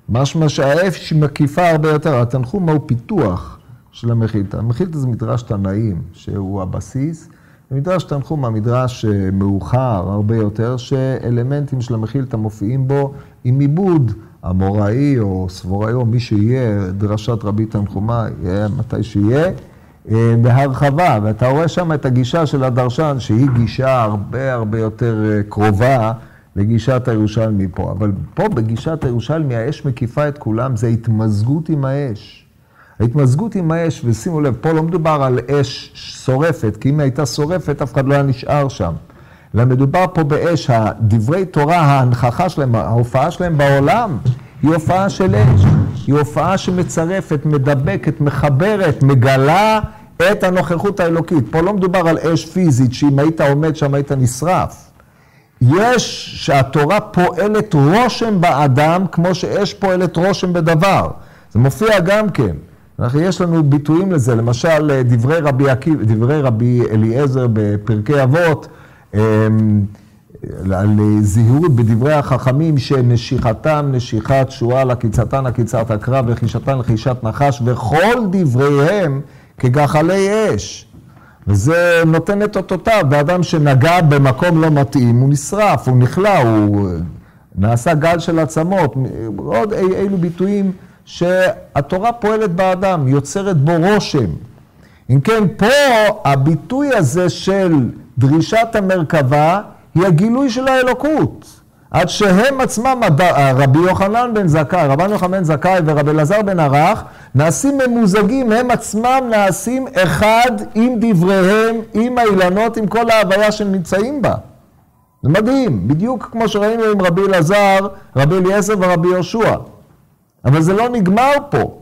משמע שהאש מקיפה הרבה יותר. התנחומה הוא פיתוח של המחילתא. המחילתא זה מדרש תנאים, שהוא הבסיס. ומדרש תנחומה, מדרש אה, מאוחר הרבה יותר, שאלמנטים של המחילתא מופיעים בו עם עיבוד אמוראי או סבוראי או מי שיהיה, דרשת רבי תנחומה, יהיה מתי שיהיה. אה, בהרחבה, ואתה רואה שם את הגישה של הדרשן, שהיא גישה הרבה הרבה יותר אה, קרובה לגישת הירושלמי פה. אבל פה בגישת הירושלמי האש מקיפה את כולם, זה התמזגות עם האש. ההתמזגות עם האש, ושימו לב, פה לא מדובר על אש שורפת, כי אם הייתה שורפת, אף אחד לא היה נשאר שם. אלא מדובר פה באש, הדברי תורה, ההנכחה שלהם, ההופעה שלהם בעולם, היא הופעה של אש. היא הופעה שמצרפת, מדבקת, מחברת, מגלה את הנוכחות האלוקית. פה לא מדובר על אש פיזית, שאם היית עומד שם היית נשרף. יש שהתורה פועלת רושם באדם, כמו שאש פועלת רושם בדבר. זה מופיע גם כן. אנחנו, יש לנו ביטויים לזה, למשל דברי רבי, עקיב, דברי רבי אליעזר בפרקי אבות, אמ, על זהירות בדברי החכמים שנשיכתם נשיכת שועל, עקיצתן עקיצת הקרב, וחישתן לחישת נחש, וכל דבריהם כגחלי אש. וזה נותן את אותותיו, ואדם שנגע במקום לא מתאים, הוא נשרף, הוא נכלא, הוא נעשה גל של עצמות, עוד אי, אילו ביטויים שהתורה פועלת באדם, יוצרת בו רושם. אם כן, פה הביטוי הזה של דרישת המרכבה היא הגילוי של האלוקות. עד שהם עצמם, רבי יוחנן בן זכאי, רבן יוחנן בן זכאי ורבי אלעזר בן ערך, נעשים ממוזגים, הם עצמם נעשים אחד עם דבריהם, עם האילנות, עם כל ההוויה שהם נמצאים בה. זה מדהים, בדיוק כמו שראינו עם רבי אלעזר, רבי אליעזר ורבי יהושע. אבל זה לא נגמר פה.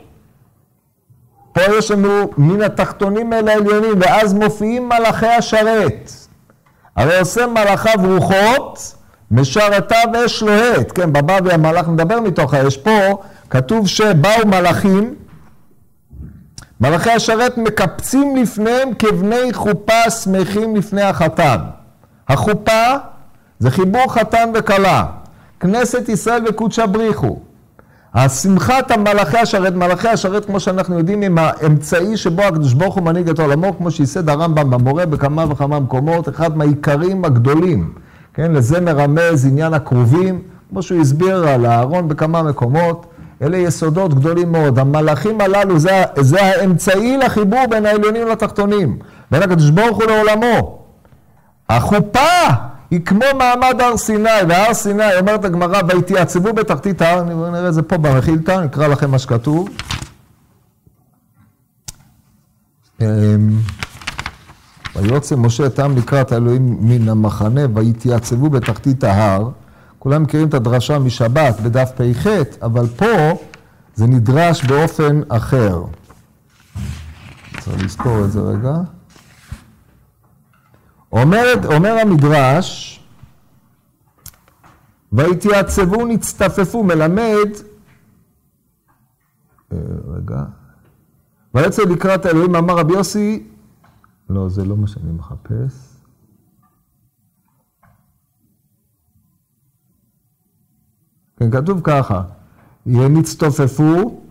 פה יש לנו מן התחתונים אל העליונים, ואז מופיעים מלאכי השרת. הרי עושה מלאכיו רוחות, משרתיו אש לוהט. כן, בבבלי המלאך מדבר מתוך האש. פה כתוב שבאו מלאכים, מלאכי השרת מקפצים לפניהם כבני חופה שמחים לפני החתן. החופה זה חיבור חתן וכלה. כנסת ישראל וקודשא בריחו. השמחת המלאכי השרת, מלאכי השרת כמו שאנחנו יודעים הם האמצעי שבו הקדוש ברוך הוא מנהיג את עולמו כמו שייסד הרמב"ם במורה בכמה וכמה מקומות, אחד מהעיקרים הגדולים, כן, לזה מרמז עניין הקרובים, כמו שהוא הסביר על הארון בכמה מקומות, אלה יסודות גדולים מאוד, המלאכים הללו זה, זה האמצעי לחיבור בין העליונים לתחתונים, בין הקדוש ברוך הוא לעולמו. החופה היא כמו מעמד הר סיני, והר סיני, אומרת הגמרא, והתייעצבו בתחתית ההר, נראה את זה פה במחילתא, נקרא לכם מה שכתוב. אמ, ויוצא משה את העם לקראת האלוהים מן המחנה, והתייעצבו בתחתית ההר. כולם מכירים את הדרשה משבת בדף פ"ח, אבל פה זה נדרש באופן אחר. צריך לזכור את זה רגע. אומר, אומר המדרש, והתייעצבו נצטפפו, מלמד, אה, רגע, ויצא לקראת האלוהים, אמר רבי יוסי, לא, זה לא מה שאני מחפש. כן, כתוב ככה, נצטופפו,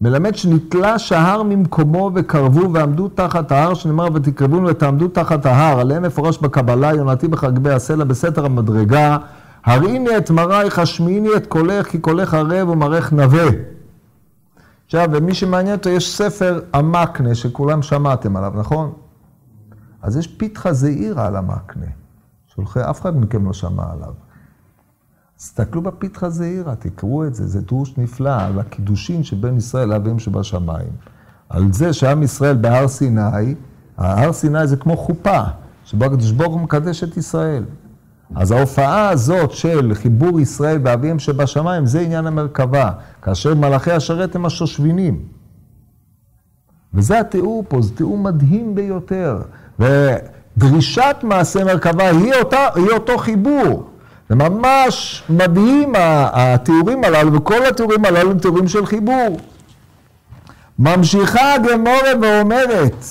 מלמד שנתלש ההר ממקומו וקרבו ועמדו תחת ההר, שנאמר ותקרבונו ותעמדו תחת ההר, עליהם מפורש בקבלה, יונתי בחגבי הסלע בסתר המדרגה, הראיני את מרייך, השמיעיני את קולך, כי קולך ערב ומראך נווה. עכשיו, ומי שמעניין אותו, יש ספר המקנה, שכולם שמעתם עליו, נכון? אז יש פיתחה זעירה על המקנה, שהולכי, אף אחד מכם לא שמע עליו. תסתכלו בפתחה זעירה, תקראו את זה, זה דרוש נפלא על הקידושין שבין ישראל לאביהם שבשמיים. על זה שעם ישראל בהר סיני, ההר סיני זה כמו חופה, שבו הקדוש ברוך הוא מקדש את ישראל. אז ההופעה הזאת של חיבור ישראל באביהם שבשמיים, זה עניין המרכבה, כאשר מלאכי השרת הם השושבינים. וזה התיאור פה, זה תיאור מדהים ביותר. ודרישת מעשה מרכבה היא, אותה, היא אותו חיבור. זה ממש מדהים התיאורים הללו, וכל התיאורים הללו הם תיאורים של חיבור. ממשיכה הגמורה ואומרת,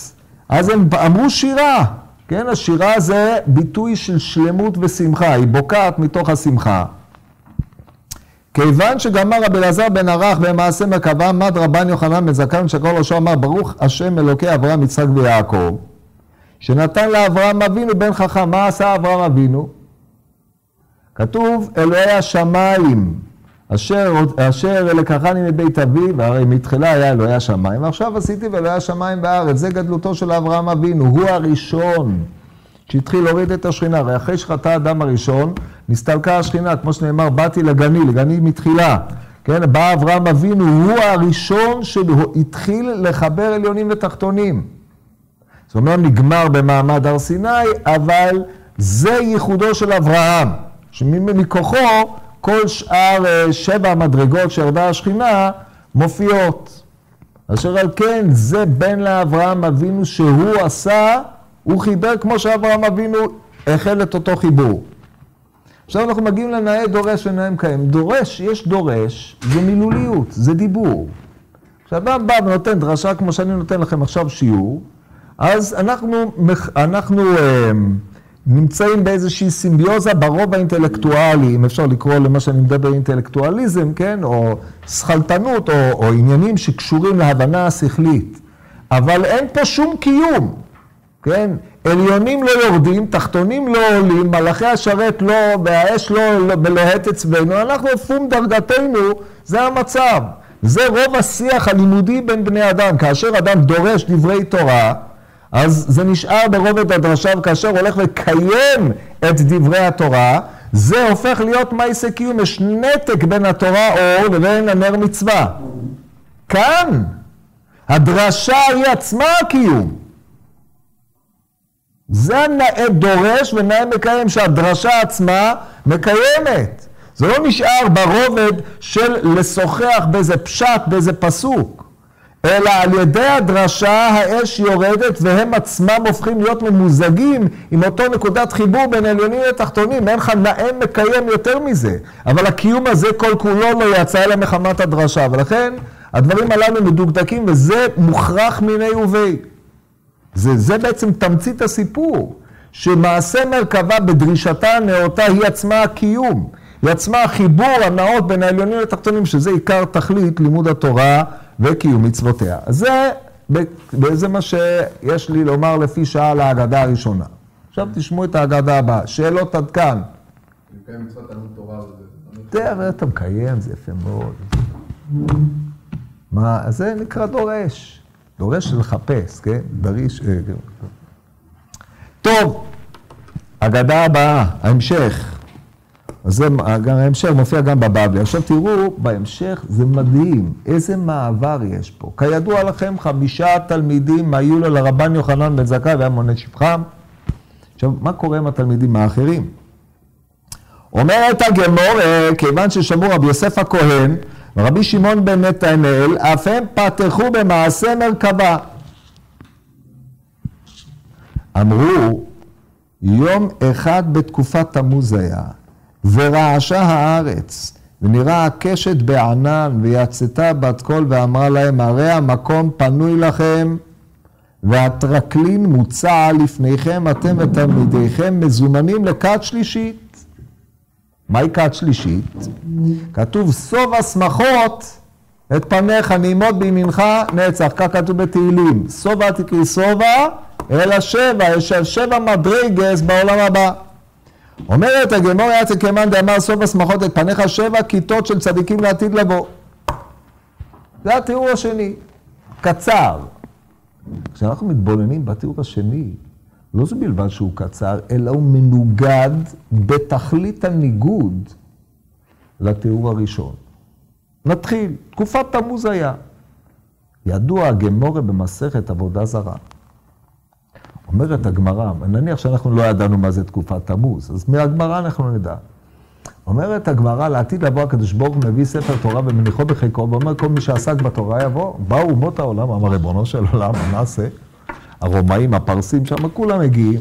אז הם אמרו שירה, כן, השירה זה ביטוי של שלמות ושמחה, היא בוקעת מתוך השמחה. כיוון שגמר רבי אלעזר בן ערך במעשה מרכבה, עמד רבן יוחנן זכאי שקראו ראשו אמר, ברוך השם אלוקי אברהם, יצחק ויעקב, שנתן לאברהם אבינו בן חכם, מה עשה אברהם אבינו? כתוב אלוהי השמיים, אשר, אשר לקחני מבית אבי, והרי מתחילה היה אלוהי השמיים, ועכשיו עשיתי ואלוהי השמיים בארץ, זה גדלותו של אברהם אבינו, הוא הראשון שהתחיל להוריד את השכינה, הרי אחרי שחטא האדם הראשון, נסתלקה השכינה, כמו שנאמר, באתי לגני, לגני מתחילה, כן, בא אברהם אבינו, הוא הראשון שהתחיל לחבר עליונים ותחתונים. זאת אומרת, נגמר במעמד הר סיני, אבל זה ייחודו של אברהם. שמכוחו כל שאר אה, שבע המדרגות שירדה השכינה מופיעות. אשר על כן זה בן לאברהם אבינו שהוא עשה, הוא חיבר כמו שאברהם אבינו החל את אותו חיבור. עכשיו אנחנו מגיעים לנאה דורש ונאה מקיים. דורש, יש דורש, זה מילוליות, זה דיבור. כשאדם בא ונותן דרשה כמו שאני נותן לכם עכשיו שיעור, אז אנחנו, אנחנו אה, נמצאים באיזושהי סימביוזה ברוב האינטלקטואלי, אם אפשר לקרוא למה שאני מדבר אינטלקטואליזם, כן, או שכלתנות, או, או עניינים שקשורים להבנה השכלית. אבל אין פה שום קיום. כן? עליונים לא יורדים, תחתונים לא עולים, מלאכי השרת לא, והאש לא, לא בלוהט אצבנו, אנחנו פום דרגתנו, זה המצב. זה רוב השיח הלימודי בין בני אדם. כאשר אדם דורש דברי תורה, אז זה נשאר ברובד הדרשה, וכאשר הוא הולך לקיים את דברי התורה, זה הופך להיות מייסה קיום, יש נתק בין התורה אור לבין הנר מצווה. כאן, הדרשה היא עצמה הקיום. זה נאה דורש ונאה מקיים, שהדרשה עצמה מקיימת. זה לא נשאר ברובד של לשוחח באיזה פשט, באיזה פסוק, אלא על ידי הדרשה האש יורדת והם עצמם הופכים להיות ממוזגים עם אותו נקודת חיבור בין עליונים לתחתונים. אין לך נאה מקיים יותר מזה. אבל הקיום הזה כל כולו לא יצא אלא מחמת הדרשה, ולכן הדברים הללו מדוקדקים וזה מוכרח מיני ובי. זה, זה בעצם תמצית הסיפור, שמעשה מרכבה בדרישתה הנאותה היא עצמה הקיום. היא עצמה החיבור הנאות בין העליונים לתחתונים, שזה עיקר תכלית לימוד התורה וקיום מצוותיה. זה, זה מה שיש לי לומר לפי שעה להגדה הראשונה. עכשיו תשמעו את ההגדה הבאה. שאלות עד כאן. מקיים מצוות תלמוד תורה תראה, אתה מקיים, זה יפה מאוד. מה, זה נקרא דורש. דורש לחפש, כן? דריש... אה, כן. טוב, הגדה הבאה, ההמשך. אז זה, גם ההמשך מופיע גם בבבלי. עכשיו תראו, בהמשך זה מדהים, איזה מעבר יש פה. כידוע לכם, חמישה תלמידים היו לו לרבן יוחנן בן זכאי והיה מונה שבחם. עכשיו, מה קורה עם התלמידים האחרים? אומרת הגמור, כיוון ששמעו רבי יוסף הכהן ורבי שמעון בן נתנאל, אף הם פתחו במעשה מרכבה. אמרו, יום אחד בתקופת תמוז היה, ורעשה הארץ, ונראה הקשת בענן, ויצתה בת קול ואמרה להם, הרי המקום פנוי לכם, והטרקלין מוצע לפניכם, אתם ותלמידיכם מזומנים לכת שלישית. מהי כת שלישית? כתוב, סוב השמחות את פניך נעימות בימינך נצח, כך כתוב בתהילים. סובה תקריא סובה, אלא שבע, יש שבע מדרגס בעולם הבא. אומרת הגמור יצא כמאן דאמר סוף השמחות את פניך שבע כיתות של צדיקים לעתיד לבוא. זה התיאור השני, קצר. כשאנחנו מתבוננים בתיאור השני, לא זה בלבד שהוא קצר, אלא הוא מנוגד בתכלית הניגוד לתיאור הראשון. נתחיל, תקופת תמוז היה. ידוע הגמורה במסכת עבודה זרה. אומרת הגמרא, נניח שאנחנו לא ידענו מה זה תקופת תמוז, אז מהגמרא אנחנו נדע. אומרת הגמרא, לעתיד לבוא הקדוש ברוך הוא מביא ספר תורה ומניחו בחיקו, ואומר כל מי שעסק בתורה יבוא. באו אומות העולם, אמר ריבונו של עולם, מה נעשה? הרומאים, הפרסים שם, כולם מגיעים.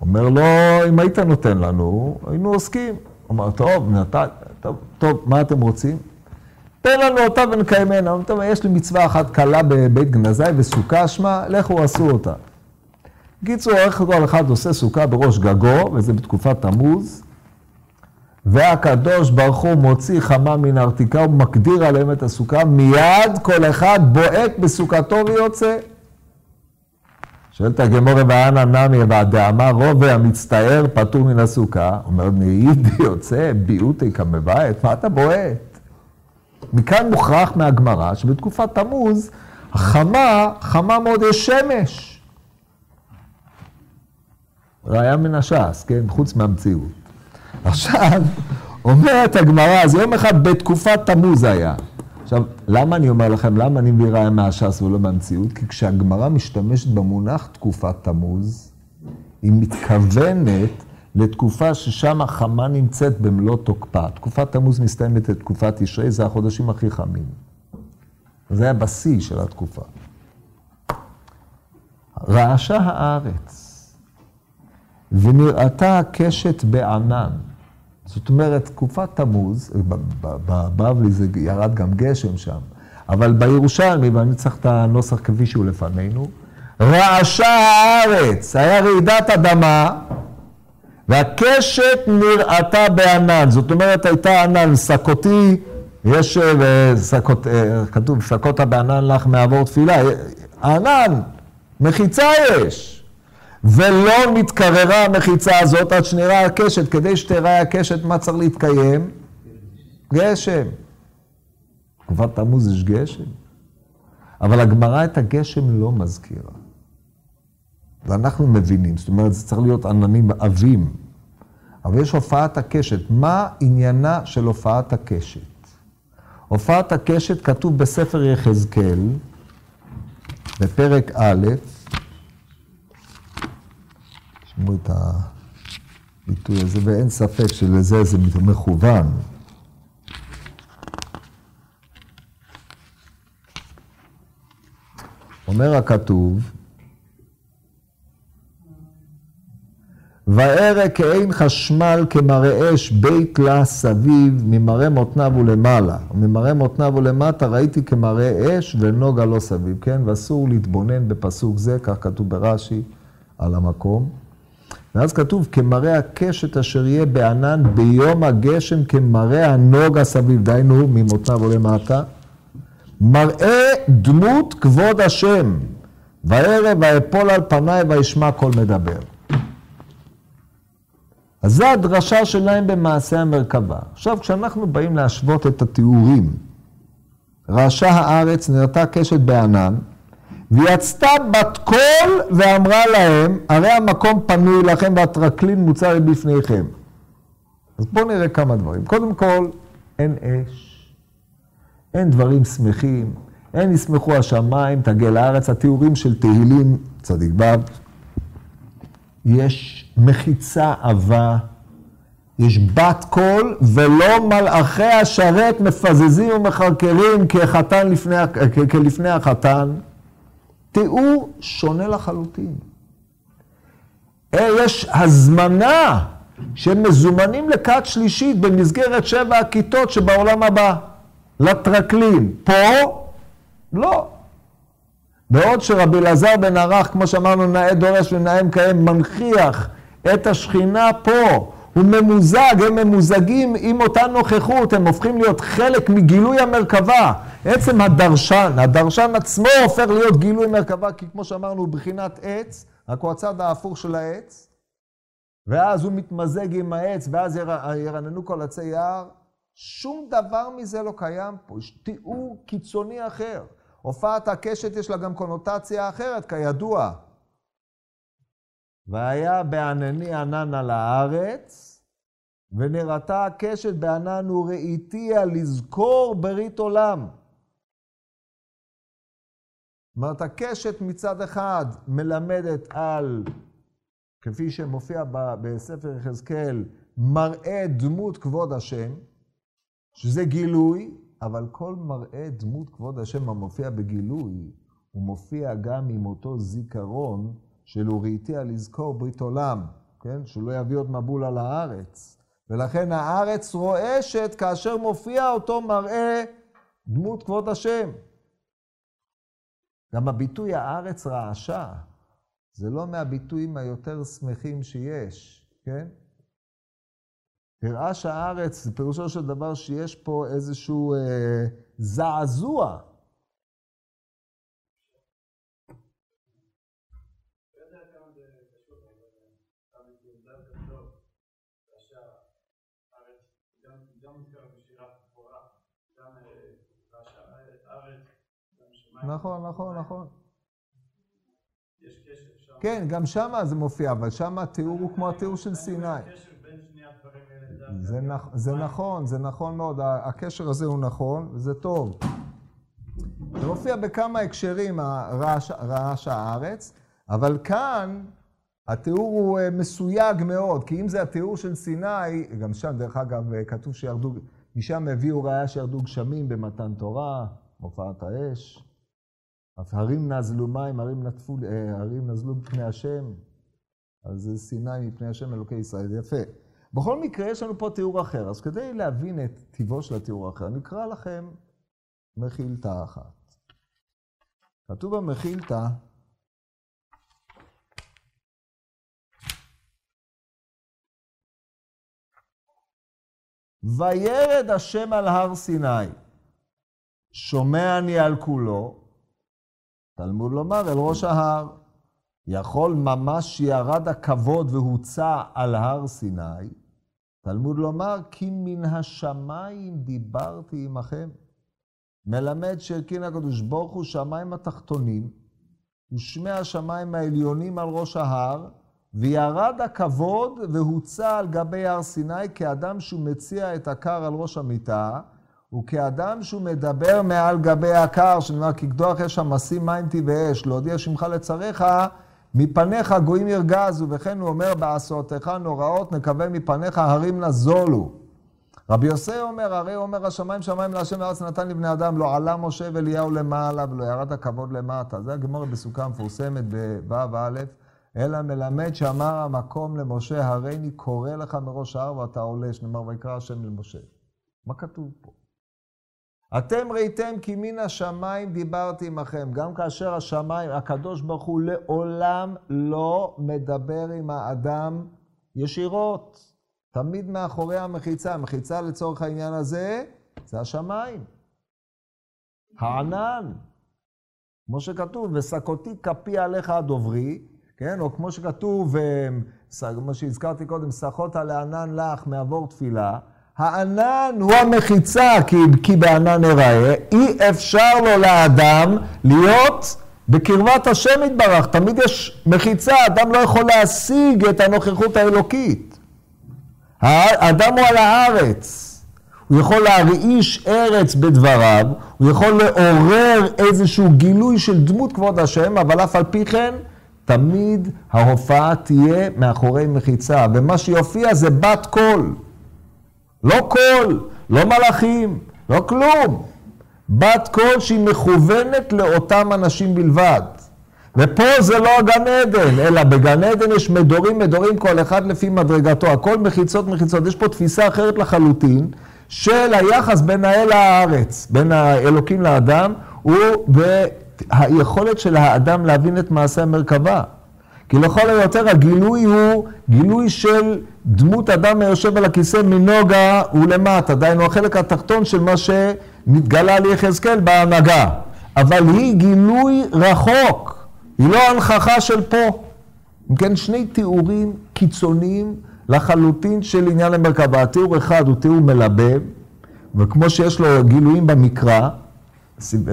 אומר לו, אם היית נותן לנו, היינו עוסקים. אומר, טוב, נתן, טוב, טוב, מה אתם רוצים? תן לנו אותה ונקיימנה. אומר, טוב, יש לי מצווה אחת קלה בבית גנזי וסוכה שמה, לכו עשו אותה. קיצור, איך כל אחד עושה סוכה בראש גגו, וזה בתקופת תמוז, והקדוש ברוך הוא מוציא חמה מן הארתיקה ומקדיר עליהם את הסוכה, מיד כל אחד בועט בסוכתו ויוצא. שואלת הגמורה ואנא נמי והדאמה רובה המצטער פטור מן הסוכה, אומר מאידי יוצא ביעוטי כמבעט, מה אתה בועט? מכאן מוכרח מהגמרא שבתקופת תמוז החמה, חמה מאוד יש שמש. ראיה מן הש"ס, כן? חוץ מהמציאות. עכשיו, אומרת הגמרא, אז יום אחד בתקופת תמוז היה. עכשיו, למה אני אומר לכם, למה אני מביא ראיה מהש"ס ולא מהמציאות? כי כשהגמרא משתמשת במונח תקופת תמוז, היא מתכוונת לתקופה ששם החמה נמצאת במלוא תוקפה. תקופת תמוז מסתיימת את תקופת תשרי, זה החודשים הכי חמים. זה בשיא של התקופה. רעשה הארץ. ונראתה הקשת בענן. זאת אומרת, תקופת תמוז, בבבלי זה ירד גם גשם שם, אבל בירושלמי, ואני צריך את הנוסח כפי שהוא לפנינו, רעשה הארץ, היה רעידת אדמה, והקשת נראתה בענן. זאת אומרת, הייתה ענן, שקותי, יש, אה, שקות, אה, כתוב, שקותה בענן לך מעבור תפילה, ענן, מחיצה יש. ולא נתקררה המחיצה הזאת עד שנראה הקשת. כדי שתראה הקשת, מה צריך להתקיים? גשם. תקופת תמוז יש גשם. אבל הגמרא את הגשם לא מזכירה. ואנחנו מבינים, זאת אומרת, זה צריך להיות עננים עבים. אבל יש הופעת הקשת. מה עניינה של הופעת הקשת? הופעת הקשת כתוב בספר יחזקאל, בפרק א', תשמעו את הביטוי הזה, ואין ספק שלזה זה מכוון. אומר הכתוב, וארא כאין חשמל כמראה אש בית לה סביב, ממראה מותניו ולמעלה. וממראה מותניו ולמטה ראיתי כמראה אש ונוגה לא סביב, כן? ואסור להתבונן בפסוק זה, כך כתוב ברש"י על המקום. ואז כתוב, כמראה הקשת אשר יהיה בענן ביום הגשם, כמראה הנוגה סביב, דהיינו ממותניו ולמטה. מראה דמות כבוד השם, וערב ואפול על פניי וישמע קול מדבר. אז זו הדרשה שלהם במעשה המרכבה. עכשיו, כשאנחנו באים להשוות את התיאורים, רעשה הארץ, נראתה קשת בענן, ויצתה בת קול ואמרה להם, הרי המקום פנוי לכם והטרקלין מוצר בפניכם. אז בואו נראה כמה דברים. קודם כל, אין אש, אין דברים שמחים, אין ישמחו השמיים, תגל הארץ, התיאורים של תהילים, צדיק ו', יש מחיצה עבה, יש בת קול, ולא מלאכי השרת מפזזים ומחרקרים כחתן לפני, כלפני החתן. תיאור שונה לחלוטין. אה, יש הזמנה שמזומנים לכת שלישית במסגרת שבע הכיתות שבעולם הבא, לטרקלין. פה, לא. בעוד שרבי אלעזר בן ערך, כמו שאמרנו, נאה דורש ונאה מקיים, מנכיח את השכינה פה, הוא ממוזג, הם ממוזגים עם אותה נוכחות, הם הופכים להיות חלק מגילוי המרכבה. עצם הדרשן, הדרשן עצמו הופך להיות גילוי מרכבה, כי כמו שאמרנו, הוא בחינת עץ, רק הוא הצד ההפוך של העץ, ואז הוא מתמזג עם העץ, ואז ירננו כל עצי יער. שום דבר מזה לא קיים פה, יש תיאור קיצוני אחר. הופעת הקשת יש לה גם קונוטציה אחרת, כידוע. והיה בענני ענן על הארץ, ונראתה הקשת בענן וראיתיה לזכור ברית עולם. זאת אומרת, הקשת מצד אחד מלמדת על, כפי שמופיע בספר יחזקאל, מראה דמות כבוד השם, שזה גילוי, אבל כל מראה דמות כבוד השם המופיע בגילוי, הוא מופיע גם עם אותו זיכרון של וראיתיה לזכור ברית עולם, כן? שהוא לא יביא עוד מבול על הארץ. ולכן הארץ רועשת כאשר מופיע אותו מראה דמות כבוד השם. גם הביטוי הארץ רעשה, זה לא מהביטויים היותר שמחים שיש, כן? תרעש הארץ, זה פירושו של דבר שיש פה איזשהו אה, זעזוע. נכון, נכון, נכון. כן, גם שם זה מופיע, אבל שם התיאור הוא כמו התיאור של סיני. זה נכון, זה נכון מאוד, הקשר הזה הוא נכון, וזה טוב. זה מופיע בכמה הקשרים, רעש הארץ, אבל כאן התיאור הוא אה, מסויג מאוד, כי אם זה התיאור של סיני, גם שם, דרך אגב, אה, כתוב שירדו, משם הביאו ראיה שירדו גשמים במתן תורה, הופעת האש. אף הרים נזלו מים, הרים, נטפו, אה, הרים נזלו מפני השם, אז זה סיני מפני השם אלוקי ישראל, יפה. בכל מקרה, יש לנו פה תיאור אחר, אז כדי להבין את טיבו של התיאור האחר, נקרא לכם מחילתא אחת. כתוב במחילתא, וירד השם על הר סיני, שומע אני על כולו, תלמוד לומר אל ראש ההר. יכול ממש ירד הכבוד והוצע על הר סיני, תלמוד לומר, כי מן השמיים דיברתי עמכם. מלמד שהרכין הקדוש ברוך הוא שמיים התחתונים, ושמי השמיים העליונים על ראש ההר, וירד הכבוד והוצע על גבי הר סיני כאדם שהוא מציע את הקר על ראש המיטה, וכאדם שהוא מדבר מעל גבי הקר, שנאמר, כי קדוח יש שם משים מים טבעי אש, להודיע שמך לצריך, מפניך גויים ירגזו, וכן הוא אומר, בעשותיך נוראות, נקווה מפניך הרים נזולו. רבי יוסי אומר, הרי הוא אומר, השמיים שמיים להשם וארץ נתן לבני אדם, לא עלה משה ואליהו למעלה ולא ירד הכבוד למטה. זה הגמור בסוכה המפורסמת בו' א', אלא מלמד שאמר המקום למשה, הריני קורא לך מראש ההר ואתה עולה, שנאמר ויקרא השם למשה. מה כתוב פה? אתם ראיתם כי מן השמיים דיברתי עמכם. גם כאשר השמיים, הקדוש ברוך הוא לעולם לא מדבר עם האדם ישירות. תמיד מאחורי המחיצה. המחיצה לצורך העניין הזה, זה השמיים. הענן. כמו שכתוב, ושקותי כפי עליך הדוברי, כן? או כמו שכתוב, כמו שהזכרתי קודם, שחות על הענן לך מעבור תפילה. הענן הוא המחיצה, כי, כי בענן אראה. אי אפשר לו לאדם להיות בקרבת השם יתברך. תמיד יש מחיצה, אדם לא יכול להשיג את הנוכחות האלוקית. האדם הוא על הארץ. הוא יכול להרעיש ארץ בדבריו, הוא יכול לעורר איזשהו גילוי של דמות כבוד השם, אבל אף על פי כן, תמיד ההופעה תהיה מאחורי מחיצה, ומה שיופיע זה בת קול. לא קול, לא מלאכים, לא כלום. בת קול שהיא מכוונת לאותם אנשים בלבד. ופה זה לא הגן עדן, אלא בגן עדן יש מדורים, מדורים, כל אחד לפי מדרגתו. הכל מחיצות, מחיצות. יש פה תפיסה אחרת לחלוטין של היחס בין האל הארץ, בין האלוקים לאדם, והיכולת של האדם להבין את מעשה המרכבה. כי לכל היותר הגילוי הוא גילוי של דמות אדם היושב על הכיסא מנוגה ולמטה, דהיינו החלק התחתון של מה שנתגלה ליחזקאל בהנהגה. אבל היא גילוי רחוק, היא לא הנכחה של פה. אם כן, שני תיאורים קיצוניים לחלוטין של עניין המרכבה. התיאור אחד הוא תיאור מלבב, וכמו שיש לו גילויים במקרא,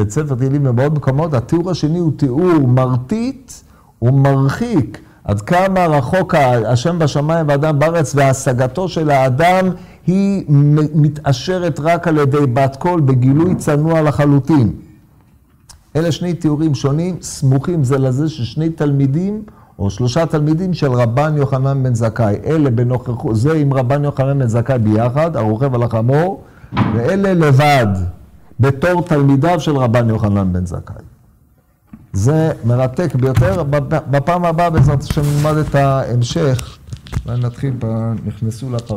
ספר תהילים במאות מקומות, התיאור השני הוא תיאור מרטיט ומרחיק עד כמה רחוק השם בשמיים ואדם בארץ והשגתו של האדם היא מתעשרת רק על ידי בת קול בגילוי צנוע לחלוטין. אלה שני תיאורים שונים, סמוכים זה לזה של שני תלמידים או שלושה תלמידים של רבן יוחנן בן זכאי. אלה בנוכחות, זה עם רבן יוחנן בן זכאי ביחד, הרוכב על החמור, ואלה לבד, בתור תלמידיו של רבן יוחנן בן זכאי. זה מרתק ביותר. בפעם הבאה בעזרת השם נלמד את ההמשך, ונתחיל, נכנסו לפרטים.